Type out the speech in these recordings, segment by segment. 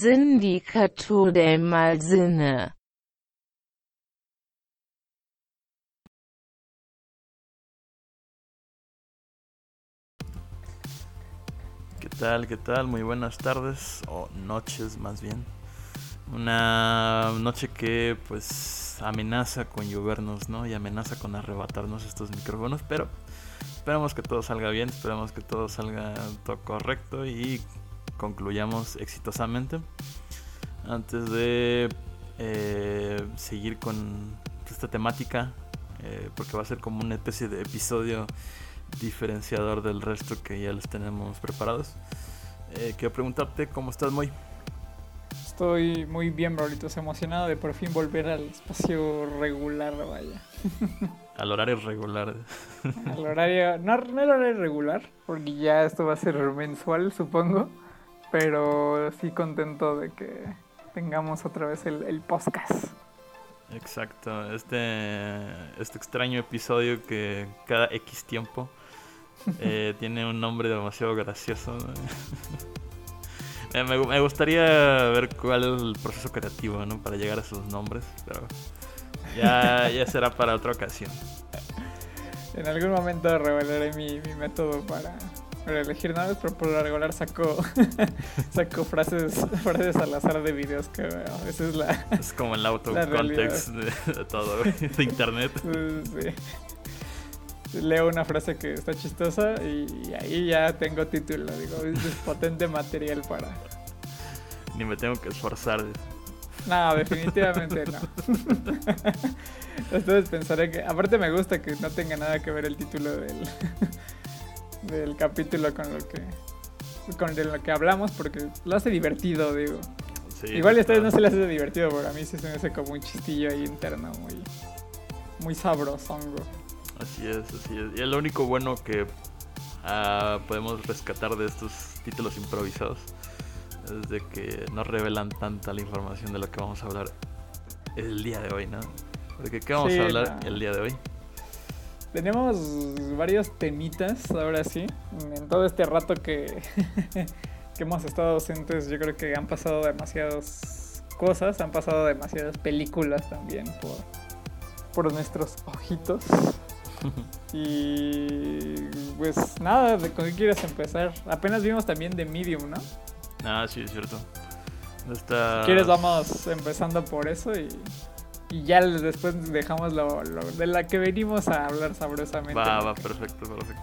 Sindicato del Malsinne ¿Qué tal? ¿Qué tal? Muy buenas tardes o noches más bien. Una noche que pues amenaza con llovernos, ¿no? Y amenaza con arrebatarnos estos micrófonos, pero esperamos que todo salga bien, esperamos que todo salga todo correcto y concluyamos exitosamente. Antes de eh, seguir con esta temática, eh, porque va a ser como una especie de episodio diferenciador del resto que ya les tenemos preparados. Eh, quiero preguntarte cómo estás, muy. Estoy muy bien, Brolitos, emocionado de por fin volver al espacio regular, vaya. Al horario regular. al horario, no, no el horario regular, porque ya esto va a ser mensual, supongo. Pero sí contento de que tengamos otra vez el, el podcast. Exacto, este, este extraño episodio que cada X tiempo eh, tiene un nombre demasiado gracioso. me, me, gustaría ver cuál es el proceso creativo ¿no? para llegar a esos nombres, pero ya, ya será para otra ocasión. En algún momento revelaré mi, mi método para, para elegir nombres, pero por lo regular saco, saco frases, frases al azar de videos que veo. Esa es la. Es como el autocontext de, de, todo, de internet. Sí. Leo una frase que está chistosa y ahí ya tengo título. Digo, es potente material para. Ni me tengo que esforzar. No, definitivamente no. Entonces pensaré que. Aparte, me gusta que no tenga nada que ver el título del del capítulo con lo que con lo que hablamos porque lo hace divertido, digo. Sí, Igual a ustedes no se les hace divertido, pero a mí sí se me hace como un chistillo ahí interno muy muy sabrosongo. Así es, así es. Y es lo único bueno que uh, podemos rescatar de estos títulos improvisados es de que no revelan tanta la información de lo que vamos a hablar el día de hoy, ¿no? Porque ¿qué vamos Sí, a hablar no. el día de hoy? Tenemos varios temitas, ahora sí. En todo este rato que, que hemos estado ausentes, yo creo que han pasado demasiadas cosas, han pasado demasiadas películas también por, por nuestros ojitos. Y pues nada, ¿de con qué quieres empezar? Apenas vimos también The Medium, ¿no? Ah, sí, es cierto. Está... Si quieres vamos empezando por eso y, y ya les- después dejamos lo, lo- de la que venimos a hablar sabrosamente. Va, va, perfecto, perfecto.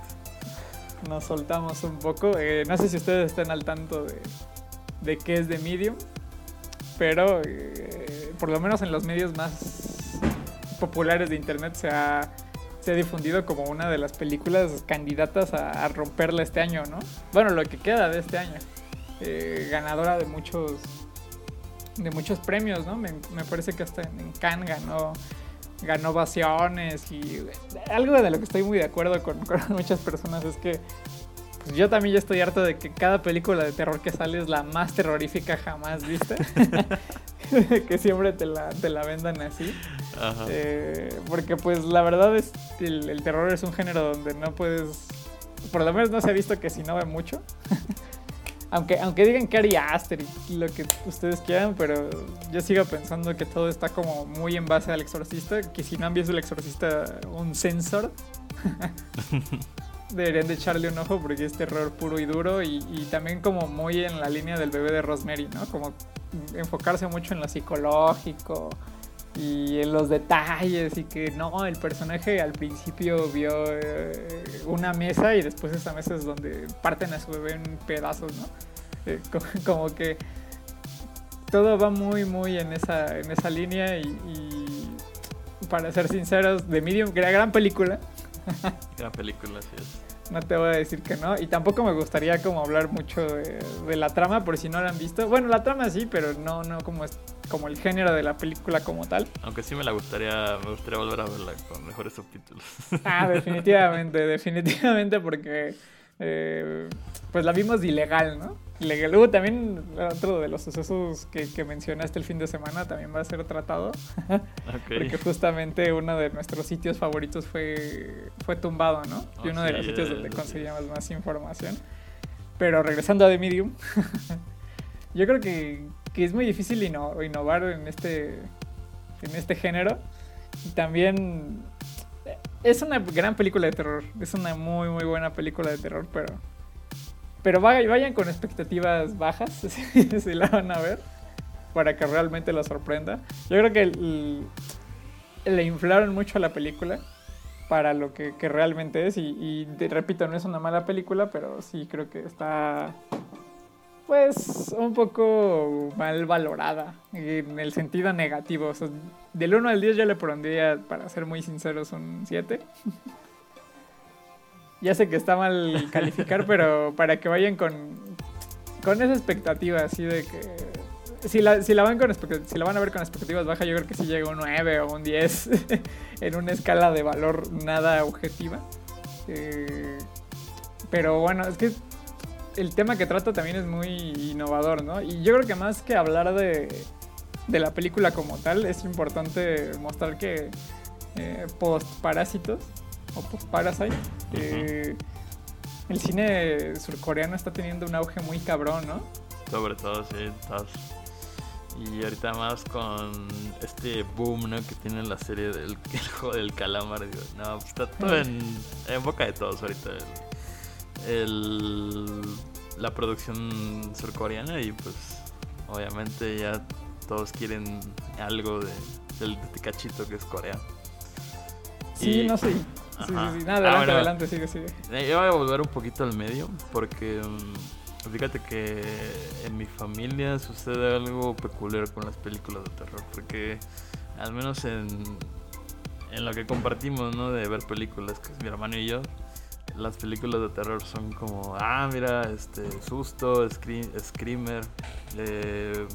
Nos soltamos un poco. Eh, no sé si ustedes están al tanto de, de qué es The Medium, pero eh, por lo menos en los medios más populares de internet se ha, se ha difundido como una de las películas candidatas a, a romperla este año, ¿no? Bueno, lo que queda de este año. Eh, ganadora de muchos de muchos premios, ¿no? Me, me parece que hasta en, Cannes ganó ganó ovaciones y algo de lo que estoy muy de acuerdo con, con muchas personas es que pues yo también ya estoy harto de que cada película de terror que sale es la más terrorífica jamás vista. que siempre te la, te la vendan así. Ajá. Eh, porque pues la verdad es el, el terror es un género donde no puedes, por lo menos no se ha visto que si no ve mucho. aunque, aunque digan que Ari Aster y lo que ustedes quieran, pero yo sigo pensando que todo está como muy en base al exorcista, que si no han visto el exorcista un sensor, deberían de echarle un ojo porque es terror puro y duro y, y también como muy en la línea del bebé de Rosemary, ¿no? Como enfocarse mucho en lo psicológico y en los detalles y que no, el personaje al principio vio eh, una mesa y después esa mesa es donde parten a su bebé en pedazos, ¿no? Eh, co- como que todo va muy, muy en esa, en esa línea y, y para ser sinceros, The Medium, que era gran película, Gran película, es. no te voy a decir que no. Y tampoco me gustaría como hablar mucho de, de la trama por si no la han visto. Bueno, la trama sí, pero no, no como, es, como el género de la película como tal. Aunque sí me la gustaría, me gustaría volver a verla con mejores subtítulos. Ah, definitivamente, definitivamente porque eh, pues la vimos ilegal, ¿no? Le- Luego también otro de los sucesos que, que mencionaste el fin de semana también va a ser tratado. Ok. Porque justamente uno de nuestros sitios favoritos fue, fue tumbado, ¿no? Y uno de los sitios donde conseguíamos más información. Pero regresando a The Medium, yo creo que, que es muy difícil inno- innovar en este, en este género. Y también eh, es una gran película de terror. Es una muy, muy buena película de terror, pero... Pero vaya- vayan con expectativas bajas si, la van a ver para que realmente la sorprenda. Yo creo que le inflaron mucho a la película para lo que, que realmente es y, y te repito, no es una mala película, pero sí creo que está pues un poco mal valorada en el sentido negativo. O sea, del 1 al 10 yo le pondría, para ser muy sinceros, un 7. ya sé que está mal calificar, pero para que vayan con, con esa expectativa así de que si la, si la van con si la van a ver con expectativas bajas, yo creo que sí llega un 9 o un 10 en una escala de valor nada objetiva. Eh, pero bueno, es que el tema que trata también es muy innovador, ¿no? Y yo creo que más que hablar de, de la película como tal, es importante mostrar que eh, post Parásitos o post Parasite, eh, el cine surcoreano está teniendo un auge muy cabrón, ¿no? Sobre todo, sí, todos. Y ahorita más con este boom, ¿no? Que tiene la serie del el juego del calamar. Digo, no, pues está todo en, en boca de todos ahorita. El, el- la producción surcoreana y pues obviamente ya todos quieren algo de, del de este cachito que es Corea. Sí, Y- no sé. Sí, sí, sí. Nada, Ah, adelante, bueno. adelante, sigue, sigue. Eh, Yo voy a volver un poquito al medio porque mm, fíjate que en mi familia sucede algo peculiar con las películas de terror porque al menos en, en lo que compartimos, ¿no? De ver películas, que es mi hermano y yo, las películas de terror son como, ah, mira, este, susto, scream- screamer, eh,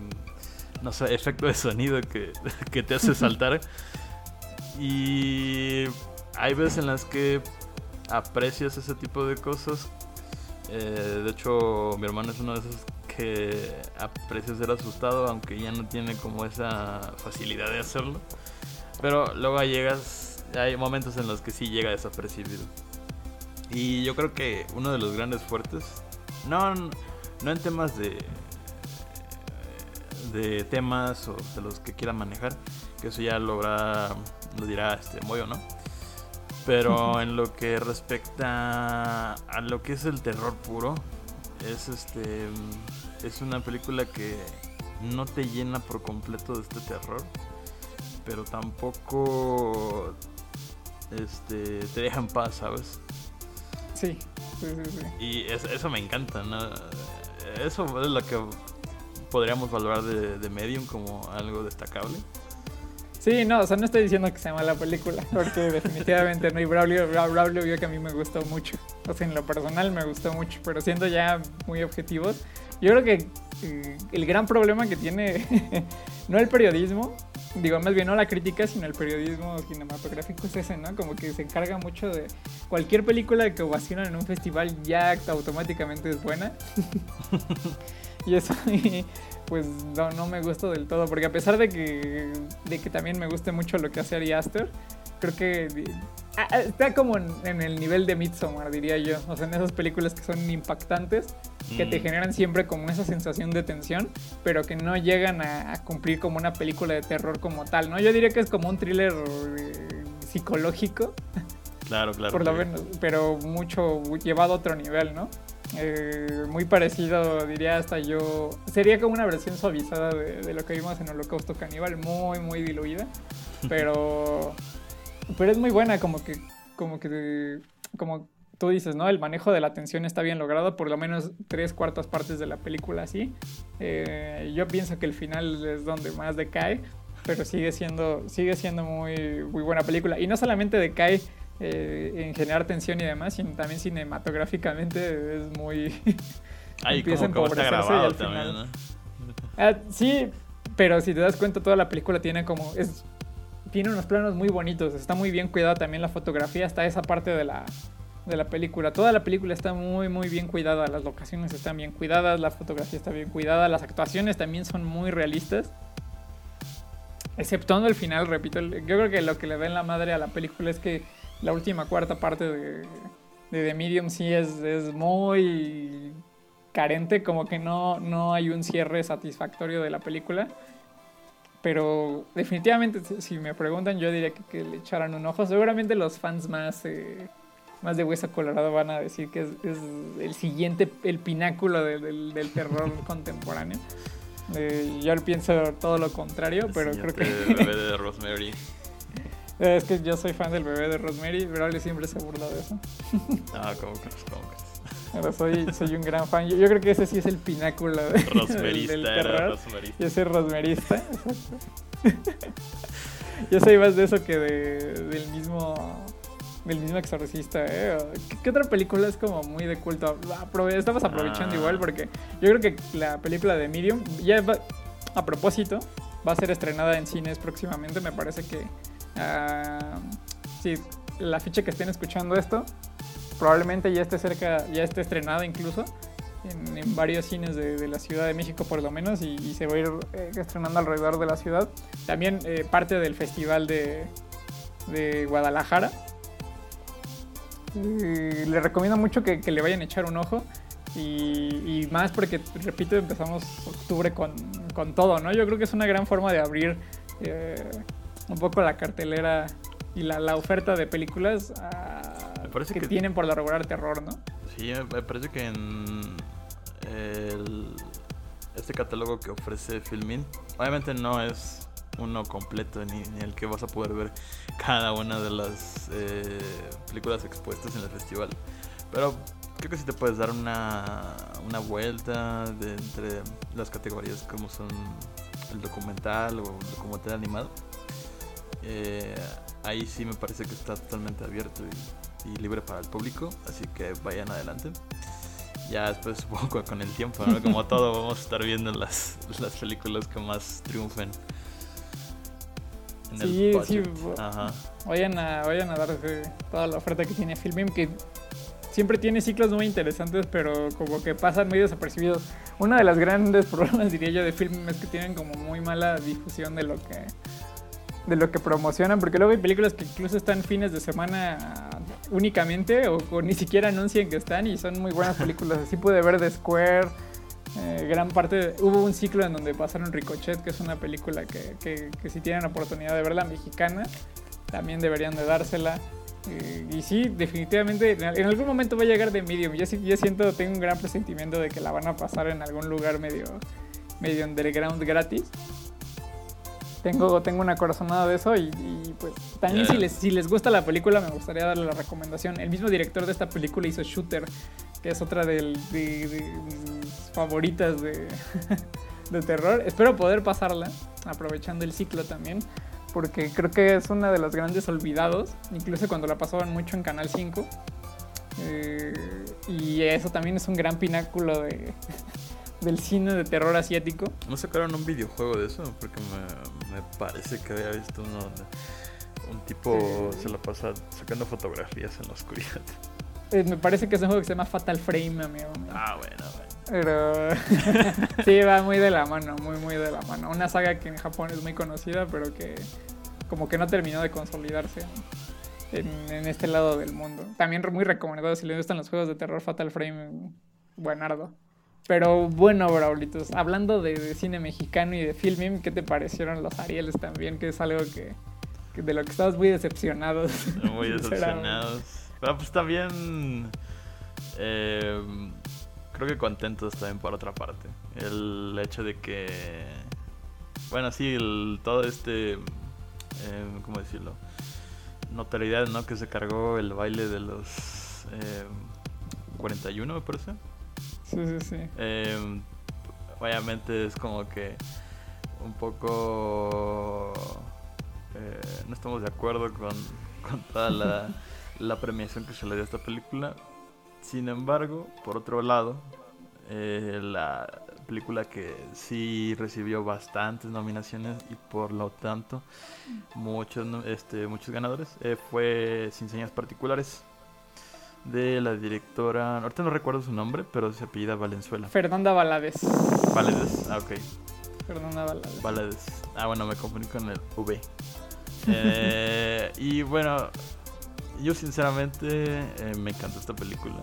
no sé, efecto de sonido que, que te hace saltar. Y hay veces en las que aprecias ese tipo de cosas. Eh, de hecho, mi hermano es uno de esos que aprecia ser asustado, aunque ya no tiene como esa facilidad de hacerlo. Pero luego llegas, hay momentos en los que sí llega desapercibido. Y yo creo que uno de los grandes fuertes, no, no en temas de, de temas o de los que quiera manejar, que eso ya lo, habrá- lo dirá este Moyo, ¿no? Pero en lo que respecta a lo que es el terror puro, es este es una película que no te llena por completo de este terror, pero tampoco este te deja en paz, ¿sabes? Sí, sí, sí, sí. Y es- eso me encanta, ¿no? Eso es lo que podríamos valorar de, de Medium como algo destacable. Sí, no, o sea, no estoy diciendo que sea mala película, porque definitivamente no. Y Braulio, Bra- Braulio vio que a mí me gustó mucho. O sea, en lo personal me gustó mucho, pero siendo ya muy objetivos, yo creo que eh, el gran problema que tiene, no el periodismo, digo, más bien no la crítica, sino el periodismo cinematográfico es ese, ¿no? Como que se encarga mucho de cualquier película que ovacionan en un festival ya automáticamente es buena. y eso pues no, no me gusta del todo, porque a pesar de que, de que también me guste mucho lo que hace Ari Aster, creo que ah, ah, está como en, en el nivel de Midsommar, diría yo. O sea, en esas películas que son impactantes, que te Mm. generan siempre como esa sensación de tensión, pero que no llegan a, a cumplir como una película de terror como tal, ¿no? Yo diría que es como un thriller eh, psicológico, Claro, claro. por lo sí. menos, pero mucho llevado a otro nivel, ¿no? Eh, muy parecido, diría hasta yo. Sería como una versión suavizada de, de lo que vimos en Holocausto Caníbal, muy, muy diluida. Pero. Pero es muy buena, como que. Como que. Como tú dices, ¿no? El manejo de la tensión está bien logrado, por lo menos tres cuartas partes de la película así. Eh, yo pienso que el final es donde más decae, pero sigue siendo, sigue siendo muy, muy buena película. Y no solamente decae eh, en generar tensión y demás, sino también cinematográficamente es muy... Ay, empieza como, a está grabado también, ¿no? Ah, sí, pero si te das cuenta toda la película tiene como... Es, tiene unos planos muy bonitos, está muy bien cuidada también la fotografía, hasta esa parte de la, de la película. Toda la película está muy, muy bien cuidada. Las locaciones están bien cuidadas, la fotografía está bien cuidada, las actuaciones también son muy realistas. Exceptuando el final, repito, yo creo que lo que le da en la madre a la película es que la última cuarta parte de, de The Medium sí es, es muy carente, como que no, no hay un cierre satisfactorio de la película. Pero definitivamente, si me preguntan, yo diría que, le echaran un ojo. Seguramente los fans más, eh, más de Hueso Colorado van a decir que es, el siguiente, el pináculo del, del terror contemporáneo. Eh, yo pienso todo lo contrario, pero creo que. El bebé de Rosemary. es que yo soy fan del bebé de Rosemary, pero él siempre se burla de eso. Ah, ¿cómo crees? ¿Cómo crees? Pero soy, soy un gran fan. Yo, creo que ese sí es el pináculo de, Rosmerista, del, terror. Rosmerista. Yo soy Rosmerista, yo soy más de eso que de, del mismo del mismo exorcista, ¿eh? ¿Qué, otra película es como muy de culto? Estamos aprovechando ah. igual porque yo creo que la película de Medium, ya a propósito, va a ser estrenada en cines próximamente. Me parece que. Uh, sí, la ficha que estén escuchando esto, probablemente ya esté cerca, ya esté estrenada incluso. En, varios cines de, la Ciudad de México por lo menos y, se va a ir eh, estrenando alrededor de la ciudad. También eh, parte del festival de, Guadalajara, le recomiendo mucho que, le vayan a echar un ojo. Y, más porque, repito, empezamos octubre con, todo, ¿no? Yo creo que es una gran forma de abrir eh, un poco la cartelera y la, oferta de películas ah, que, tienen por la regular terror, ¿no? Sí, me parece que en este catálogo que ofrece Filmin, obviamente no es uno completo ni, el que vas a poder ver cada una de las eh, películas expuestas en el festival. Pero creo que sí te puedes dar una, una vuelta de entre las categorías como son el documental o el documental animado. Eh, ahí sí me parece que está totalmente abierto y, y, libre para el público, así que vayan adelante. Ya después supongo con el tiempo, como todo, vamos a estar viendo las, las películas que más triunfen sí, sí. Vayan a, vayan a darse toda la oferta que tiene Filmim, que siempre tiene ciclos muy interesantes, pero como que pasan muy desapercibidos. Uno de los grandes problemas, diría yo, de Filmim es que tienen como muy mala difusión de lo que de lo que promocionan, porque luego hay películas que incluso están fines de semana únicamente o, o ni siquiera anuncian que están y son muy buenas películas. Así pude ver The Square, eh, gran parte, hubo un ciclo en donde pasaron Ricochet, que es una película que, que, si tienen oportunidad de verla mexicana, también deberían de dársela. Eh, y sí, definitivamente, en algún momento va a llegar de Medium. Yo, yo siento, tengo un gran presentimiento de que la van a pasar en algún lugar medio, medio underground gratis. Tengo, tengo una corazonada de eso y, pues también si, les, si les gusta la película me gustaría darle la recomendación. El mismo director de esta película hizo Shooter, que es otra del, de, mis favoritas de, de terror. Espero poder pasarla, aprovechando el ciclo también, porque creo que es una de los grandes olvidados, incluso cuando la pasaban mucho en Canal 5. Eh, y eso también es un gran pináculo de, del cine de terror asiático. ¿No sacaron un videojuego de eso? Porque me, parece que había visto uno donde un tipo se lo pasa sacando fotografías en la oscuridad. Eh, me parece que es un juego que se llama Fatal Frame, amigo. Ah, bueno, bueno. Pero sí, va muy de la mano, muy, muy de la mano. Una saga que en Japón es muy conocida, pero que como que no terminó de consolidarse en, este lado del mundo. También muy recomendado si les gustan los juegos de terror Fatal Frame, buenardo. Pero bueno, Braulitos, hablando de, cine mexicano y de filming, ¿qué te parecieron los Arieles también? Que es algo que, de lo que estabas muy decepcionados. Muy decepcionados. Pero pues también... Eh, creo que contentos también por otra parte. El hecho de que, bueno, sí, el, todo este, eh, ¿cómo decirlo? Notoriedad, ¿no? Que se cargó el baile de los eh, 41, me parece. Sí, sí, sí. Eh, obviamente es como que un poco... Eh, no estamos de acuerdo con, con toda la, la premiación que se le dio a esta película sin embargo, por otro lado, eh, la película que sí recibió bastantes nominaciones y por lo tanto muchos, este, muchos ganadores eh, fue Sin Señas Particulares de la directora, ahorita no recuerdo su nombre, pero se apellida Valenzuela. Fernanda Valadez. Valadez, ah, ok. Fernanda Valadez. Valadez. Ah, bueno, me confundí con el V. Eh, y bueno, yo sinceramente eh, me encantó esta película,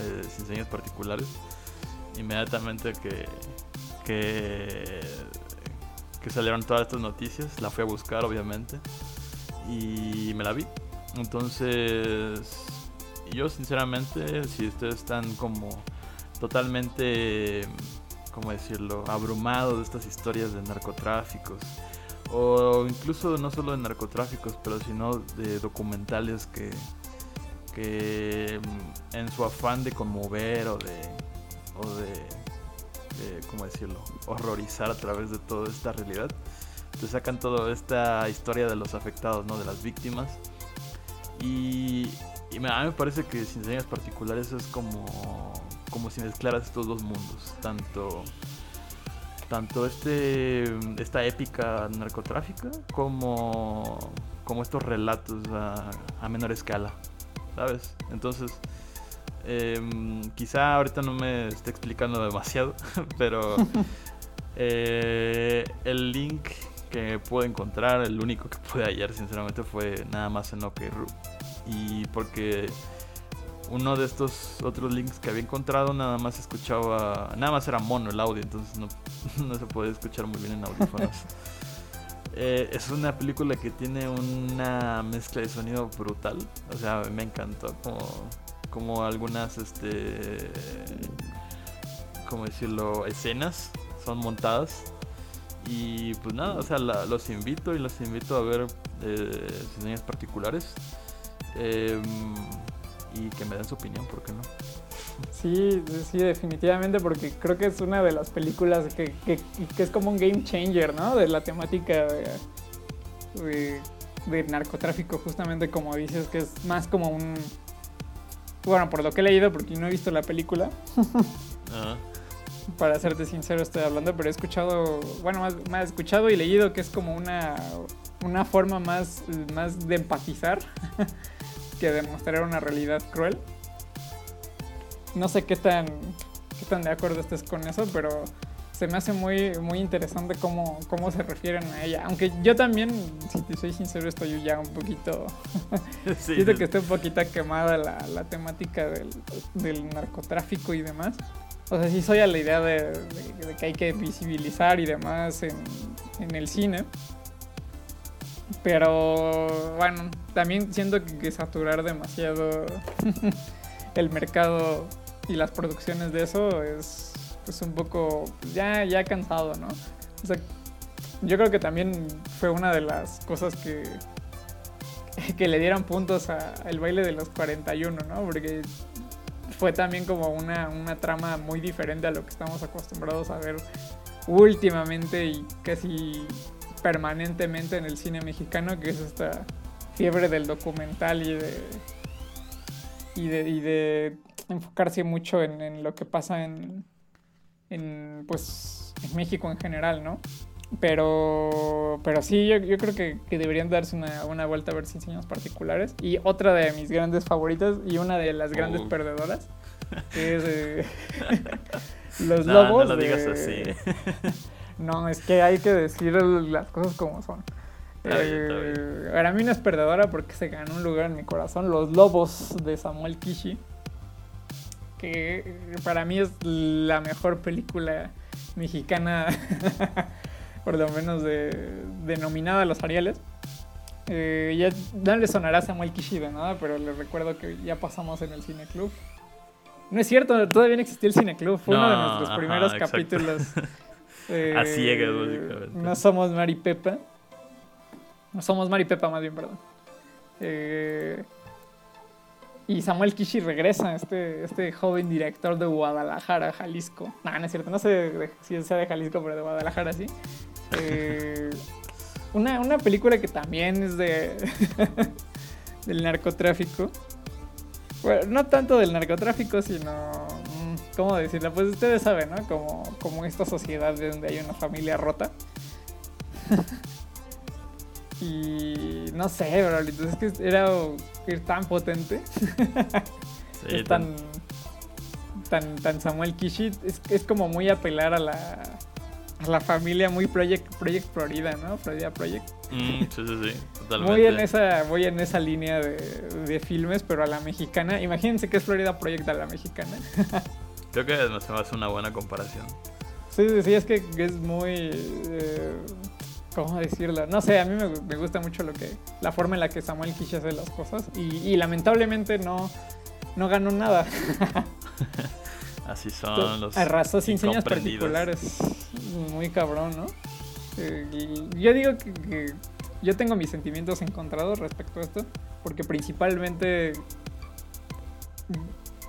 eh, sin señas particulares. Inmediatamente que, que, que salieron todas estas noticias, la fui a buscar obviamente y me la vi. Entonces, yo sinceramente, si ustedes están como totalmente, ¿cómo decirlo?, abrumados de estas historias de narcotráficos, o incluso no solo de narcotráficos, pero sino de documentales que, que mm, en su afán de conmover o de, o de, ¿cómo decirlo?, horrorizar a través de toda esta realidad, te sacan toda esta historia de los afectados, ¿no?, de las víctimas. Y, y a mí me parece que sin señas particulares es como, como si mezclaras estos dos mundos, tanto tanto este esta épica narcotráfica como como estos relatos a, menor escala sabes entonces em, quizá ahorita no me esté explicando demasiado pero eh, el link que pude encontrar el único que pude hallar sinceramente fue nada más en OkRu y porque uno de estos otros links que había encontrado nada más escuchaba, nada más era mono el audio, entonces no, no se puede escuchar muy bien en audífonos. Eh, es una película que tiene una mezcla de sonido brutal, o sea, me encantó como, como algunas, este, ¿cómo decirlo?, escenas son montadas. Y pues nada, o sea, los invito y los invito a ver eh, particulares. Eh, y que me den su opinión, ¿por qué no? Sí, sí, definitivamente, porque creo que es una de las películas que, que, es como un game changer, ¿no? De la temática de, de, narcotráfico, justamente como dices, que es más como un... Bueno, por lo que he leído, porque no he visto la película. Para serte sincero, estoy hablando, pero he escuchado, bueno, más, más escuchado y leído que es como una, una forma más, más de empatizar que demostrar una realidad cruel. No sé qué tan, qué tan de acuerdo estés con eso, pero se me hace muy, muy interesante cómo, cómo se refieren a ella. Aunque yo también, si te soy sincero, estoy ya un poquito... siento que estoy un poquito quemada la, la temática del, del, narcotráfico y demás. O sea, sí soy a la idea de, de que hay que visibilizar y demás en, en el cine. Pero bueno, también siento que saturar demasiado el mercado y las producciones de eso es pues un poco ya, ya cansado, ¿no? O sea, yo creo que también fue una de las cosas que, que le dieron puntos al baile de los 41, ¿no? Porque fue también como una, una trama muy diferente a lo que estamos acostumbrados a ver últimamente y casi permanentemente en el cine mexicano, que es esta fiebre del documental y de, y de, y de enfocarse mucho en, lo que pasa en, en, pues, en México en general, ¿no? Pero, pero sí, yo, yo creo que, que, deberían darse una, una, vuelta a ver sin señas particulares. Y otra de mis grandes favoritas y una de las grandes perdedoras es eh, Los Lobos. No lo digas así. No, es que hay que decir las cosas como son. Eh, para mí no es perdedora porque se ganó un lugar en mi corazón. Los Lobos de Samuel Kishi. Que para mí es la mejor película mexicana, por lo menos de, denominada los Arieles. Eh, ya no le sonará a Samuel Kishi de nada, pero les recuerdo que ya pasamos en el Cine Club. No es cierto, todavía no existía el Cine Club. Fue uno de nuestros primeros capítulos. Eh, a ciegas, básicamente. No somos Mari Pepa. No somos Mari Pepa, más bien, perdón. Eh, y Samuel Kishi regresa, este, este joven director de Guadalajara, Jalisco. No, no es cierto, no sé si sea de Jalisco, pero de Guadalajara sí. Eh, una, una película que también es de del narcotráfico. Bueno, no tanto del narcotráfico, sino ¿cómo decirlo? Pues ustedes saben, ¿no? Como, como esta sociedad donde hay una familia rota. y no sé, bro, entonces es que era tan potente Sí, es tan, tan, tan Samuel Kishi. Es, es como muy apelar a la, a la familia, muy Project, Project Florida, ¿no? Florida Project. Mm, sí, sí, sí, totalmente. Muy en esa, voy en esa línea de, de filmes, pero a la mexicana. Imagínense que es Florida Project a la mexicana. Creo que se me hace una buena comparación. Sí, sí, sí, es que es muy... eh, ¿Cómo decirlo? No sé, a mí me, me gusta mucho lo que la forma en la que Samuel Kishi hace las cosas y, y lamentablemente no, no ganó nada. Así son los. Arrasó sin señas particulares. Muy cabrón, ¿no? Eh, y yo digo que, que yo tengo mis sentimientos encontrados respecto a esto, porque principalmente,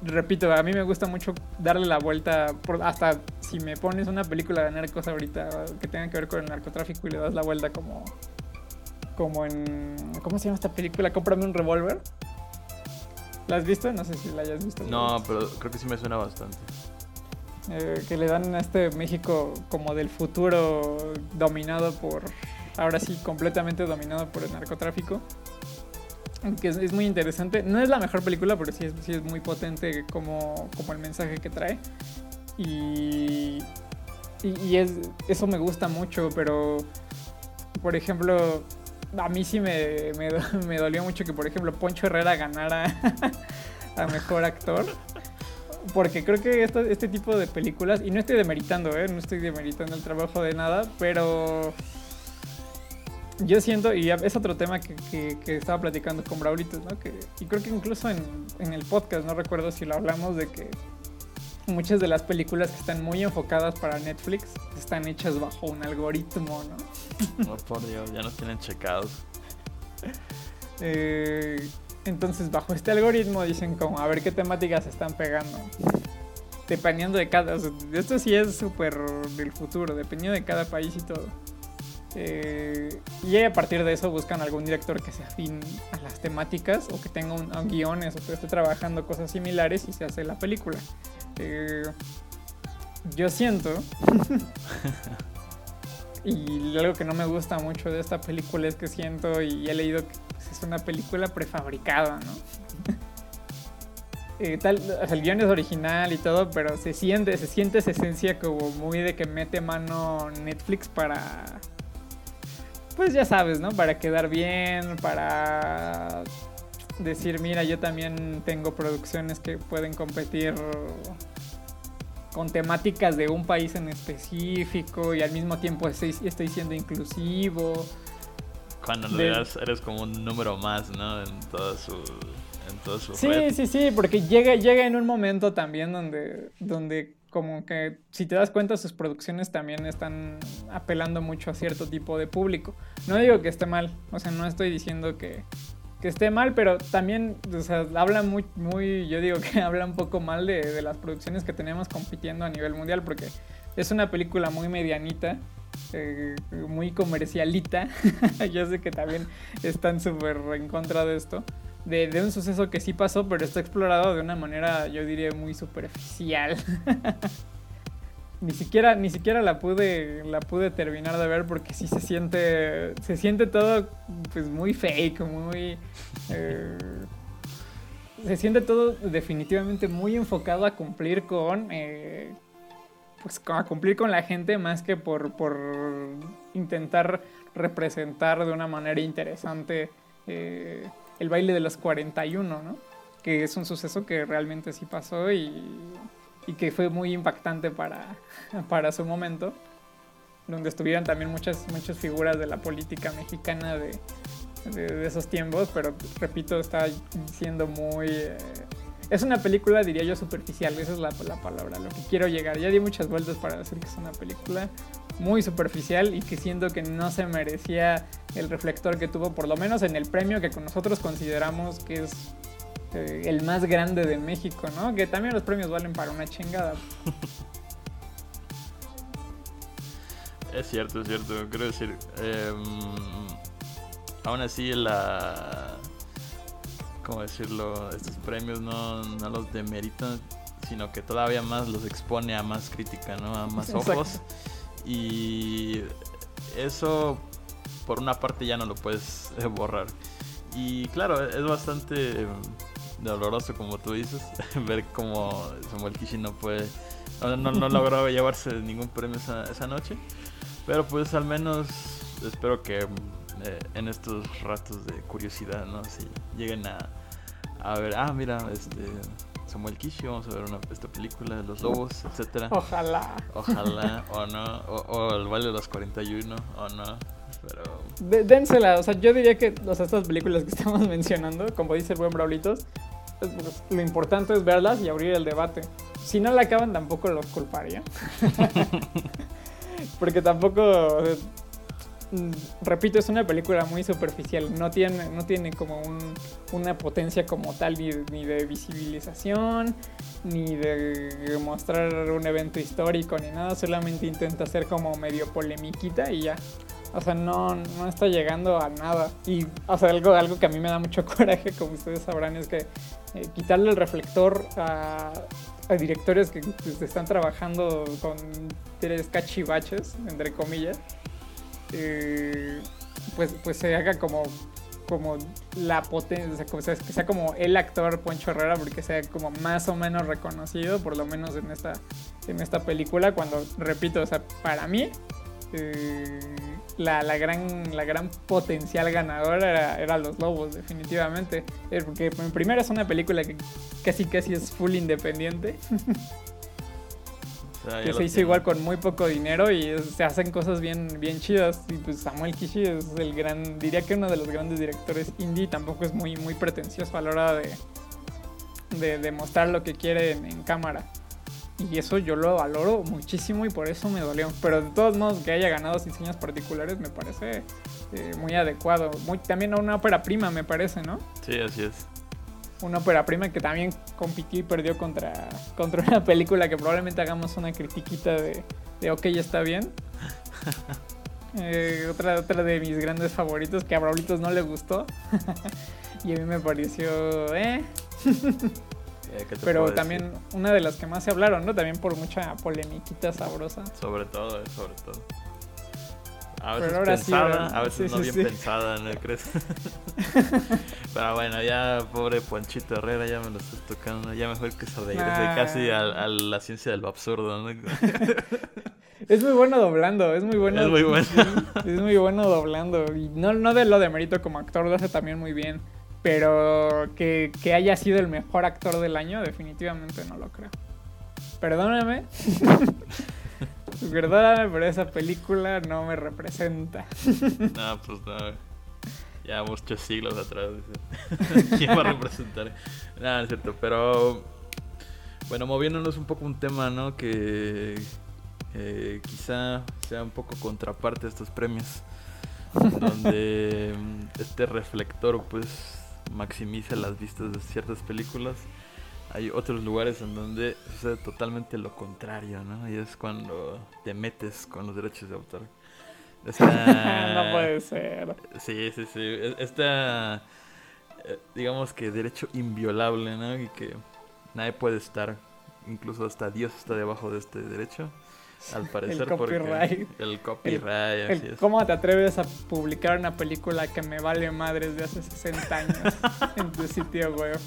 repito, a mí me gusta mucho darle la vuelta, por, hasta si me pones una película de narcos ahorita que tenga que ver con el narcotráfico y le das la vuelta como, como en, ¿cómo se llama esta película? Cómprame un revólver. ¿La has visto? No sé si la hayas visto. No, pero creo que sí me suena bastante. Eh, que le dan a este México como del futuro dominado por, ahora sí, completamente dominado por el narcotráfico. Que es, muy interesante. No es la mejor película, pero sí es, sí es muy potente como, como el mensaje que trae. Y, y, es, eso me gusta mucho, pero, por ejemplo, a mí sí me, me, me dolió mucho que, por ejemplo, Poncho Herrera ganara a mejor actor. Porque creo que este tipo de películas, y no estoy demeritando, ¿eh? no estoy demeritando el trabajo de nada, pero yo siento, y es otro tema que, que- que estaba platicando con Braulitos, ¿no? Que, y creo que incluso en, en el podcast, no recuerdo si lo hablamos, de que muchas de las películas que están muy enfocadas para Netflix están hechas bajo un algoritmo, ¿no? Oh, por Dios, ya nos tienen checados. Eh, entonces, bajo este algoritmo dicen como a ver qué temáticas están pegando. Dependiendo de cada... o sea, esto sí es súper del futuro, dependiendo de cada país y todo. Eh, y a partir de eso buscan algún director que se afín a las temáticas o que tenga un, un guiones o que esté trabajando cosas similares y se hace la película. Eh, yo siento y algo que no me gusta mucho de esta película es que siento y he leído que pues, es una película prefabricada, ¿no? Eh, tal, sea, el guion es original y todo, pero se siente, se siente esa esencia como muy de que mete mano Netflix para, pues ya sabes, ¿no? Para quedar bien, para decir, mira, yo también tengo producciones que pueden competir con temáticas de un país en específico y al mismo tiempo estoy, estoy siendo inclusivo. Cuando en De- realidad eres como un número más, ¿no? En toda su. En toda su Sí, red. sí, sí, porque llega, llega en un momento también donde, donde como que si te das cuenta sus producciones también están apelando mucho a cierto tipo de público. No digo que esté mal, o sea, no estoy diciendo que, que esté mal, pero también, o sea, habla muy, muy, yo digo que habla un poco mal de, de las producciones que tenemos compitiendo a nivel mundial, porque es una película muy medianita, eh, muy comercialita. yo sé que también están súper en contra de esto. De, de un suceso que sí pasó, pero está explorado de una manera, yo diría, muy superficial. ni siquiera, ni siquiera la pude, la pude terminar de ver porque sí se siente, se siente todo, pues muy fake, muy, eh, se siente todo definitivamente muy enfocado a cumplir con, eh, pues a cumplir con la gente más que por, por intentar representar de una manera interesante eh, el baile de los 41, ¿no? Que es un suceso que realmente sí pasó y, que fue muy impactante para, para su momento, donde estuvieron también muchas, muchas figuras de la política mexicana de, de, de esos tiempos, pero repito, está siendo muy... eh, es una película, diría yo, superficial, esa es la, la palabra, lo que quiero llegar. Ya di muchas vueltas para decir que es una película muy superficial y que siento que no se merecía el reflector que tuvo, por lo menos en el premio que con nosotros consideramos que es eh, el más grande de México, ¿no? Que también los premios valen para una chingada. Es cierto, es cierto. Quiero decir, em, aún así la... ¿Cómo decirlo? Estos premios no, no los demeritan, sino que todavía más los expone a más crítica, ¿no? A más Exacto. ojos. Y eso, por una parte, ya no lo puedes borrar. Y claro, es bastante... doloroso, como tú dices, ver cómo Samuel Kishi no puede, no, no, no logró llevarse ningún premio esa, esa noche. Pero pues al menos espero que eh, en estos ratos de curiosidad, ¿no? Si lleguen a, a ver, ah, mira, este Samuel Kishi, vamos a ver una, esta película de los lobos, etcétera. Ojalá. Ojalá, o no, o, o el baile de los 41, o no. Pero De- dénsela, o sea, yo diría que o sea, estas películas que estamos mencionando, como dice el buen Braulitos, es- pues, lo importante es verlas y abrir el debate. Si no la acaban, tampoco los culparía. Porque tampoco, o sea, repito, es una película muy superficial. No tiene, no tiene como un- una potencia como tal ni, de visibilización, ni de mostrar un evento histórico, ni nada. Solamente intenta ser como medio polemiquita y ya. O sea, no, no está llegando a nada. Y, o sea, algo, algo que a mí me da mucho coraje, como ustedes sabrán, es que eh, quitarle el reflector a, directores que pues, están trabajando con tres cachivaches, entre comillas, eh, pues, pues se haga como como la potencia, o sea, que sea como el actor Poncho Herrera, porque sea como más o menos reconocido, por lo menos en esta, en esta película, cuando, repito, o sea, para mí, eh, la, la gran, la gran potencial ganadora era, era Los Lobos, definitivamente. Eh, Porque en primera es una película que casi casi es full independiente, que se hizo tiene. igual con muy poco dinero y es- se hacen cosas bien, bien chidas. Y pues Samuel Kishi es el gran, diría que uno de los grandes directores indie, tampoco es muy, muy pretencioso a la hora de, de, de mostrar lo que quiere en, en cámara. Y eso yo lo valoro muchísimo y por eso me dolió. Pero de todos modos que haya ganado diseños particulares me parece eh, muy adecuado. Muy, también una ópera prima me parece, ¿no? Sí, así es. Una ópera prima que también compitió y perdió contra, contra una película que probablemente hagamos una critiquita de, de ok, ya está bien. Eh, otra, otra de mis grandes favoritos que a Braulitos no le gustó. y a mí me pareció, eh. Eh, ¿qué te Pero también decir? una de las que más se hablaron, ¿no? También por mucha polemiquita sabrosa. Sobre todo, eh, sobre todo. A veces sí, pensada, ahora- a veces sí, no sí, bien sí. pensada, ¿no crees? Pero bueno, ya pobre Ponchito Herrera ya me lo estás tocando. Ya mejor que se regrese Ah. casi a, a la ciencia de lo absurdo, ¿no? Es muy bueno doblando, es muy bueno. Es muy bueno. sí, es muy bueno doblando. Y no, no de lo de mérito como actor, lo hace también muy bien. Pero que, que haya sido el mejor actor del año, definitivamente no lo creo. Perdóname. Perdóname, pero esa película no me representa. No, pues no. Ya muchos siglos atrás. ¿Quién va a representar? Nada, es cierto. Pero bueno, moviéndonos un poco un tema, ¿no? Que eh, quizá sea un poco contraparte de estos premios. donde mm, este reflector, pues, maximiza las vistas de ciertas películas. Hay otros lugares en donde sucede totalmente lo contrario, ¿no? Y es cuando te metes con los derechos de autor. Esta- no puede ser. Sí, sí, sí. E- Esta, eh, digamos que derecho inviolable, ¿no? Y que nadie puede estar, incluso hasta Dios está debajo de este derecho, al parecer. porque- copyright. el copyright, así El- es. ¿Cómo te atreves a publicar una película que me vale madres de hace 60 años en tu sitio web?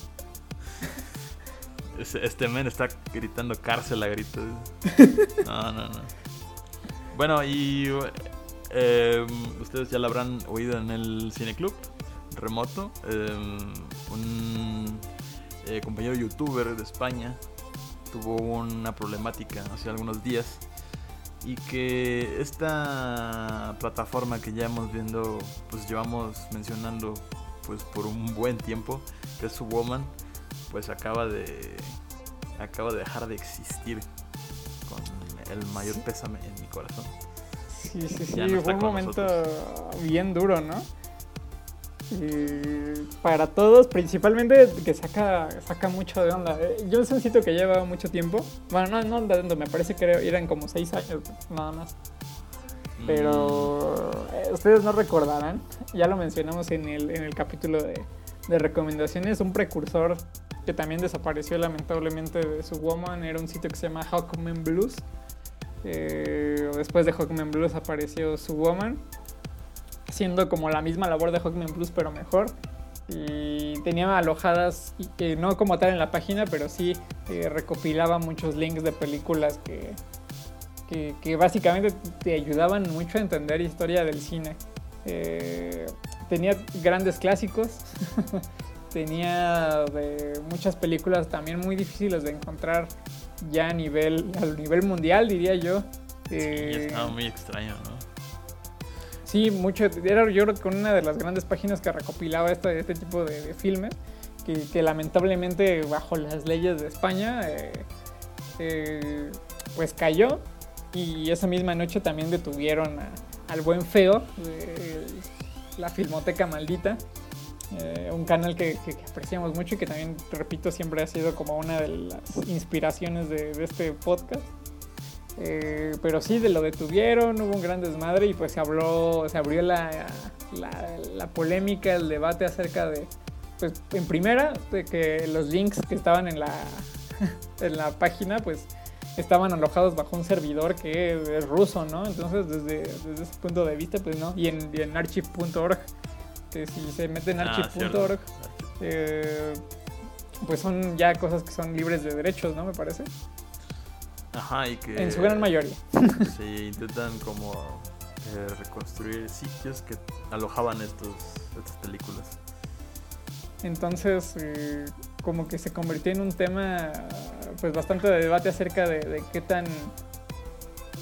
Este men está gritando cárcel a gritos. No, no, no. Bueno, y eh, ustedes ya lo habrán oído en el cineclub remoto. eh, un eh, compañero youtuber de España tuvo una problemática hace algunos días y que esta plataforma que ya hemos viendo, pues llevamos mencionando pues por un buen tiempo, que es Subwoman, pues acaba de acaba de dejar de existir con el mayor pésame en mi corazón. Sí, sí, sí, no fue un momento bien duro, ¿no? Y para todos, principalmente que saca, saca mucho de onda. Eh, Yo es un sitio que lleva mucho tiempo. Bueno, no, no tanto, me parece que eran como seis años, nada más. Pero eh, ustedes no recordarán, ya lo mencionamos en el, en el capítulo de, de recomendaciones, un precursor que también desapareció lamentablemente de su Woman, era un sitio que se llama Hawkman Blues. Eh, después de Hawkman Blues apareció su Woman, haciendo como la misma labor de Hawkman Blues pero mejor. y tenía alojadas, que no como tal en la página, pero sí eh, recopilaba muchos links de películas que, que, que básicamente te ayudaban mucho a entender historia del cine. Eh, tenía grandes clásicos, tenía de muchas películas también muy difíciles de encontrar ya a nivel, a nivel mundial, diría yo. Sí, Eh, estaba muy extraño, ¿no? Sí, mucho. Era yo creo que una de las grandes páginas que recopilaba este, este tipo de, de filmes, que, que lamentablemente bajo las leyes de España, eh, eh, pues cayó. Y esa misma noche también detuvieron a- al buen feo, la Filmoteca Maldita, eh, un canal que, que- que apreciamos mucho y que también, repito, siempre ha sido como una de las inspiraciones de, de este podcast. Eh, pero sí, de lo detuvieron, hubo un gran desmadre y pues se habló, se abrió la, la, la polémica, el debate acerca de, pues en primera, de que los links que estaban en la, en la página, pues estaban alojados bajo un servidor que es ruso, ¿no? Entonces, desde, desde ese punto de vista, pues no. Y en, y en archive.org, que si se meten en Ah, archive.org, eh, pues son ya cosas que son libres de derechos, ¿no? Me parece. Ajá, y que... En su gran mayoría. Se intentan como eh, reconstruir sitios que alojaban estos, estas películas. Entonces, eh, como que se convirtió en un tema, pues bastante de debate acerca de, de qué tan,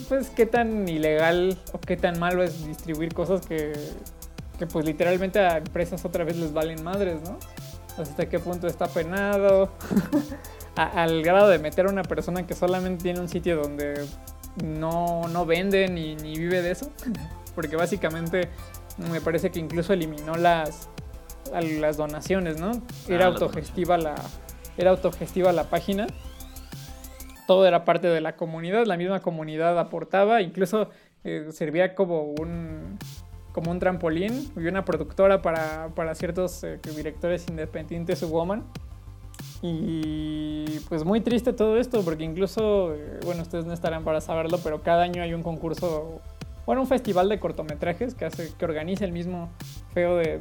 pues qué tan ilegal o qué tan malo es distribuir cosas que, que pues literalmente a empresas otra vez les valen madres, ¿no? Hasta qué punto está penado, a- al grado de meter a una persona que solamente tiene un sitio donde no, no vende ni, ni vive de eso, porque básicamente me parece que incluso eliminó las las donaciones, ¿no? Era Ah, las autogestiva la era autogestiva la página. Todo era parte de la comunidad, la misma comunidad aportaba, incluso eh, servía como un como un trampolín y una productora para, para ciertos eh, directores independientes woman. Y pues muy triste todo esto, porque incluso, eh, bueno, ustedes no estarán para saberlo, pero cada año hay un concurso, bueno, un festival de cortometrajes que, hace, que organiza el mismo feo de,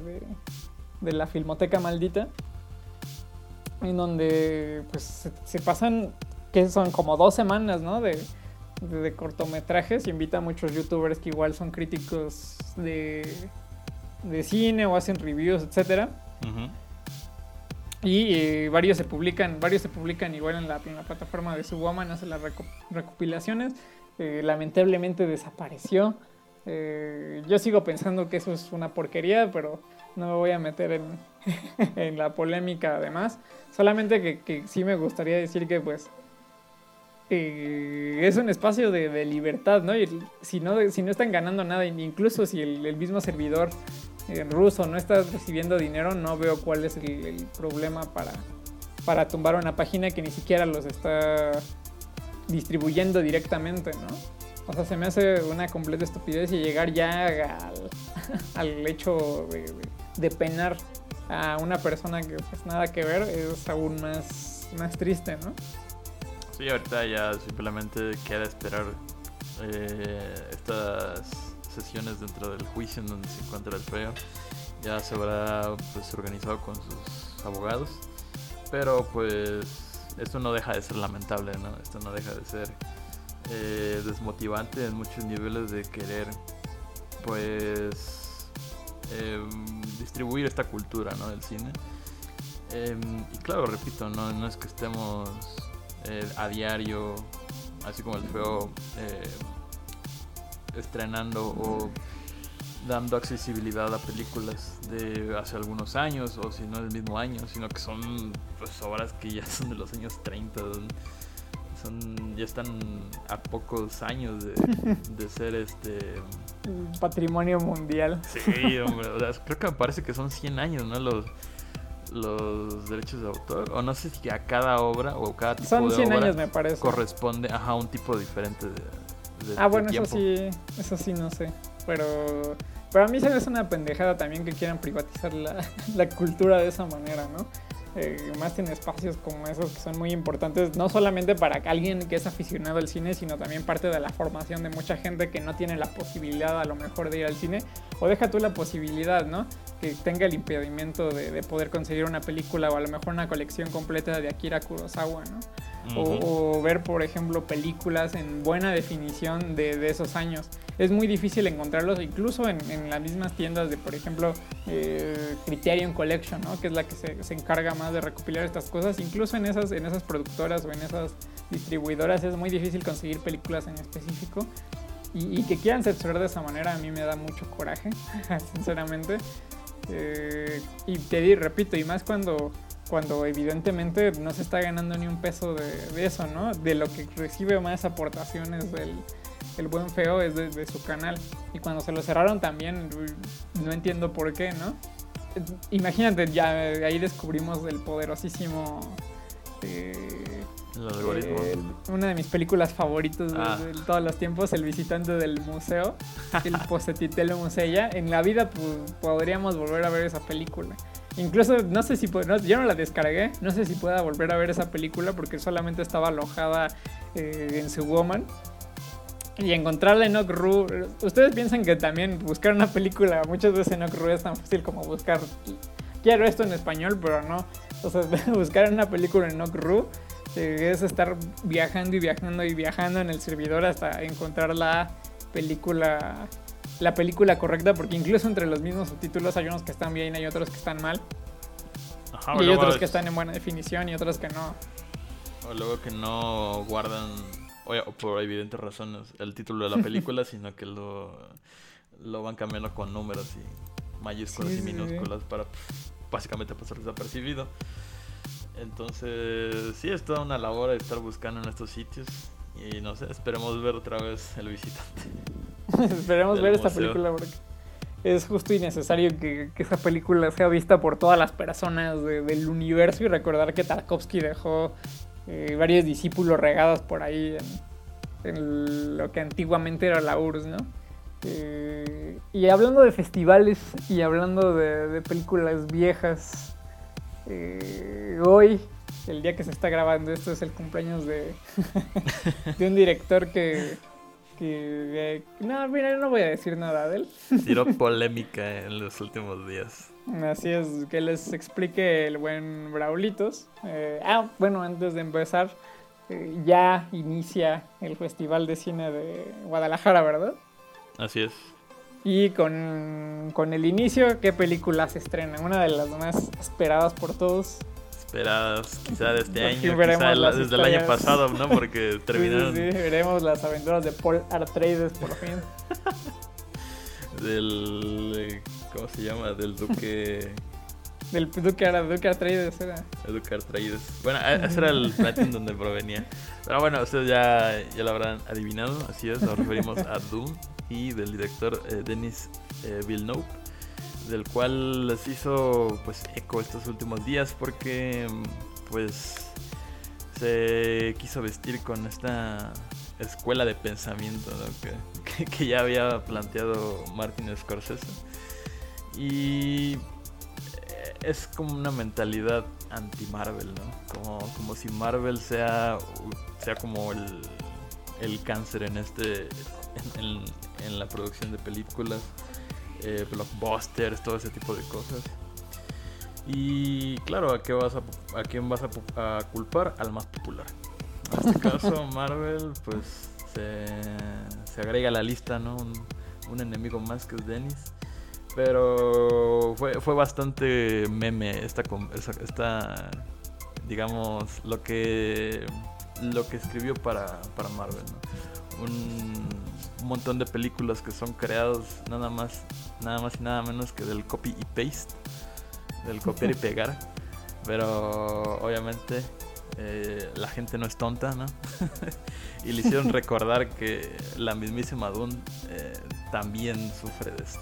de- la Filmoteca Maldita, en donde pues se, pasan, que son como dos semanas, ¿no? De, cortometrajes y invita a muchos youtubers que igual son críticos de, de cine o hacen reviews, etcétera. Ujú. Y eh, varios se publican, varios se publican igual en la, en la plataforma de Subwoman, hace las reco- recopilaciones. Eh, lamentablemente desapareció. Eh, yo sigo pensando que eso es una porquería, pero no me voy a meter en, en la polémica además. Solamente que, que sí me gustaría decir que pues eh, es un espacio de, libertad, ¿no? Y si no, si no están ganando nada, incluso si el, mismo servidor en ruso no estás recibiendo dinero, no veo cuál es el, problema para, tumbar una página que ni siquiera los está distribuyendo directamente, ¿no? O sea, se me hace una completa estupidez y llegar ya al, hecho de, penar a una persona que pues nada que ver es aún más triste, ¿no? Sí, ahorita ya simplemente queda esperar eh, estas sesiones dentro del juicio en donde se encuentra el feo. Ya se habrá pues, organizado con sus abogados. Pero pues esto no deja de ser lamentable, ¿no? Esto no deja de ser eh, desmotivante en muchos niveles de querer pues em, distribuir esta cultura, ¿no? Del cine. Em, y claro, repito, no, no es que estemos eh, a diario, así como el feo, eh, estrenando o dando accesibilidad a películas de hace algunos años o si no el mismo año, sino que son pues obras que ya son de los años 30, son ya están a pocos años de, de ser este Patrimonio mundial. Sí, hombre, o sea, creo que me parece que son 100 años, ¿no? Los, los derechos de autor. O no sé si a cada obra o cada tipo Son de 100 obra años, me parece. corresponde ajá, a un tipo diferente de, de- Ah, de bueno, eso sí, eso sí no sé. Pero, pero a mí se me hace una pendejada también que quieran privatizar la, la cultura de esa manera, ¿no? Eh, más en espacios como esos que son muy importantes, no solamente para alguien que es aficionado al cine, sino también parte de la formación de mucha gente que no tiene la posibilidad a lo mejor de ir al cine, o deja tú la posibilidad, ¿no? Que tenga el impedimento de, de poder conseguir una película o a lo mejor una colección completa de Akira Kurosawa, ¿no? O, o, ver, por ejemplo, películas en buena definición de, de, esos años. Es muy difícil encontrarlos, incluso en, en las mismas tiendas de, por ejemplo, eh, Criterion Collection, ¿no? que es la que se, se, encarga más de recopilar estas cosas. Incluso en esas, en esas productoras o en esas distribuidoras es muy difícil conseguir películas en específico. Y, y que quieran censurar de esa manera a mí me da mucho coraje, sinceramente. Eh, y te di, repito, y más cuando cuando evidentemente no se está ganando ni un peso de, de eso, ¿no? De lo que recibe más aportaciones del el buen feo es de, de, su canal. Y cuando se lo cerraron también, no entiendo por qué, ¿no? Imagínate, ya ahí descubrimos el poderosísimo... Eh, el algoritmo. Eh, una de mis películas favoritas ah. de, de, todos los tiempos, El visitante del museo, el Posetitelo Musella. En la vida pues, podríamos volver a ver esa película. Incluso no sé si no, yo no la descargué, no sé si pueda volver a ver esa película porque solamente estaba alojada eh, en su Woman. Y encontrarla en Okru, ustedes piensan que también buscar una película muchas veces en Okru es tan fácil como buscar quiero esto en español, pero no. O sea, buscar una película en Okru eh, es estar viajando y viajando y viajando en el servidor hasta encontrar la película la película correcta, porque incluso entre los mismos subtítulos hay unos que están bien y hay otros que están mal. Ajá, y hay otros que están en buena definición y otros que no. O luego que no guardan, o por evidentes razones, el título de la película, sino que lo, lo van cambiando con números y mayúsculas sí, y minúsculas sí. para básicamente pasar desapercibido. Entonces, sí, es toda una labor estar buscando en estos sitios. Y no sé, esperemos ver otra vez El Visitante. esperemos ver museo. esta película porque es justo y necesario que, que, esa película sea vista por todas las personas de, del universo y recordar que Tarkovsky dejó eh, varios discípulos regados por ahí en, en, lo que antiguamente era la URSS, ¿no? Eh, y hablando de festivales y hablando de, de películas viejas, eh, hoy el día que se está grabando esto es el cumpleaños de, de un director que, que, eh, no, mira, no voy a decir nada de él. Tiró polémica en los últimos días. Así es, que les explique el buen Braulitos. Eh, ah, bueno, antes de empezar, eh, ya inicia el Festival de Cine de Guadalajara, ¿verdad? Así es. Y con, con el inicio, ¿qué película se estrena? Una de las más esperadas por todos, esperadas quizá de este año, quizá desde el año pasado, ¿no? Porque terminaron... Sí, sí, sí, veremos las aventuras de Paul Atreides por fin. Del... ¿Cómo se llama? Del duque... Del duque, duque Atreides era. El duque Atreides. Bueno, ese era el platín donde provenía. Pero bueno, ustedes ya, ya lo habrán adivinado, así es, nos referimos a Doom y del director eh, Denis eh, Villeneuve del cual les hizo pues eco estos últimos días porque pues se quiso vestir con esta escuela de pensamiento que, que, ya había planteado Martin Scorsese. Y es como una mentalidad anti-Marvel, ¿no? Como, como si Marvel sea, sea como el, el cáncer en este en, en la producción de películas eh, blockbusters, todo ese tipo de cosas. Y claro, ¿a, qué vas a, a quién vas a, a, culpar? Al más popular. En este caso, Marvel, pues se, se, agrega a la lista, ¿no? Un, un, enemigo más que es Dennis. Pero fue, fue bastante meme esta, esta, digamos, lo que, lo que escribió para, para Marvel, ¿no? Un, un montón de películas que son creados nada más, nada más y nada menos que del copy y paste, del copiar y pegar. Pero obviamente eh, la gente no es tonta, ¿no? y le hicieron recordar que la mismísima Dune eh, también sufre de esto.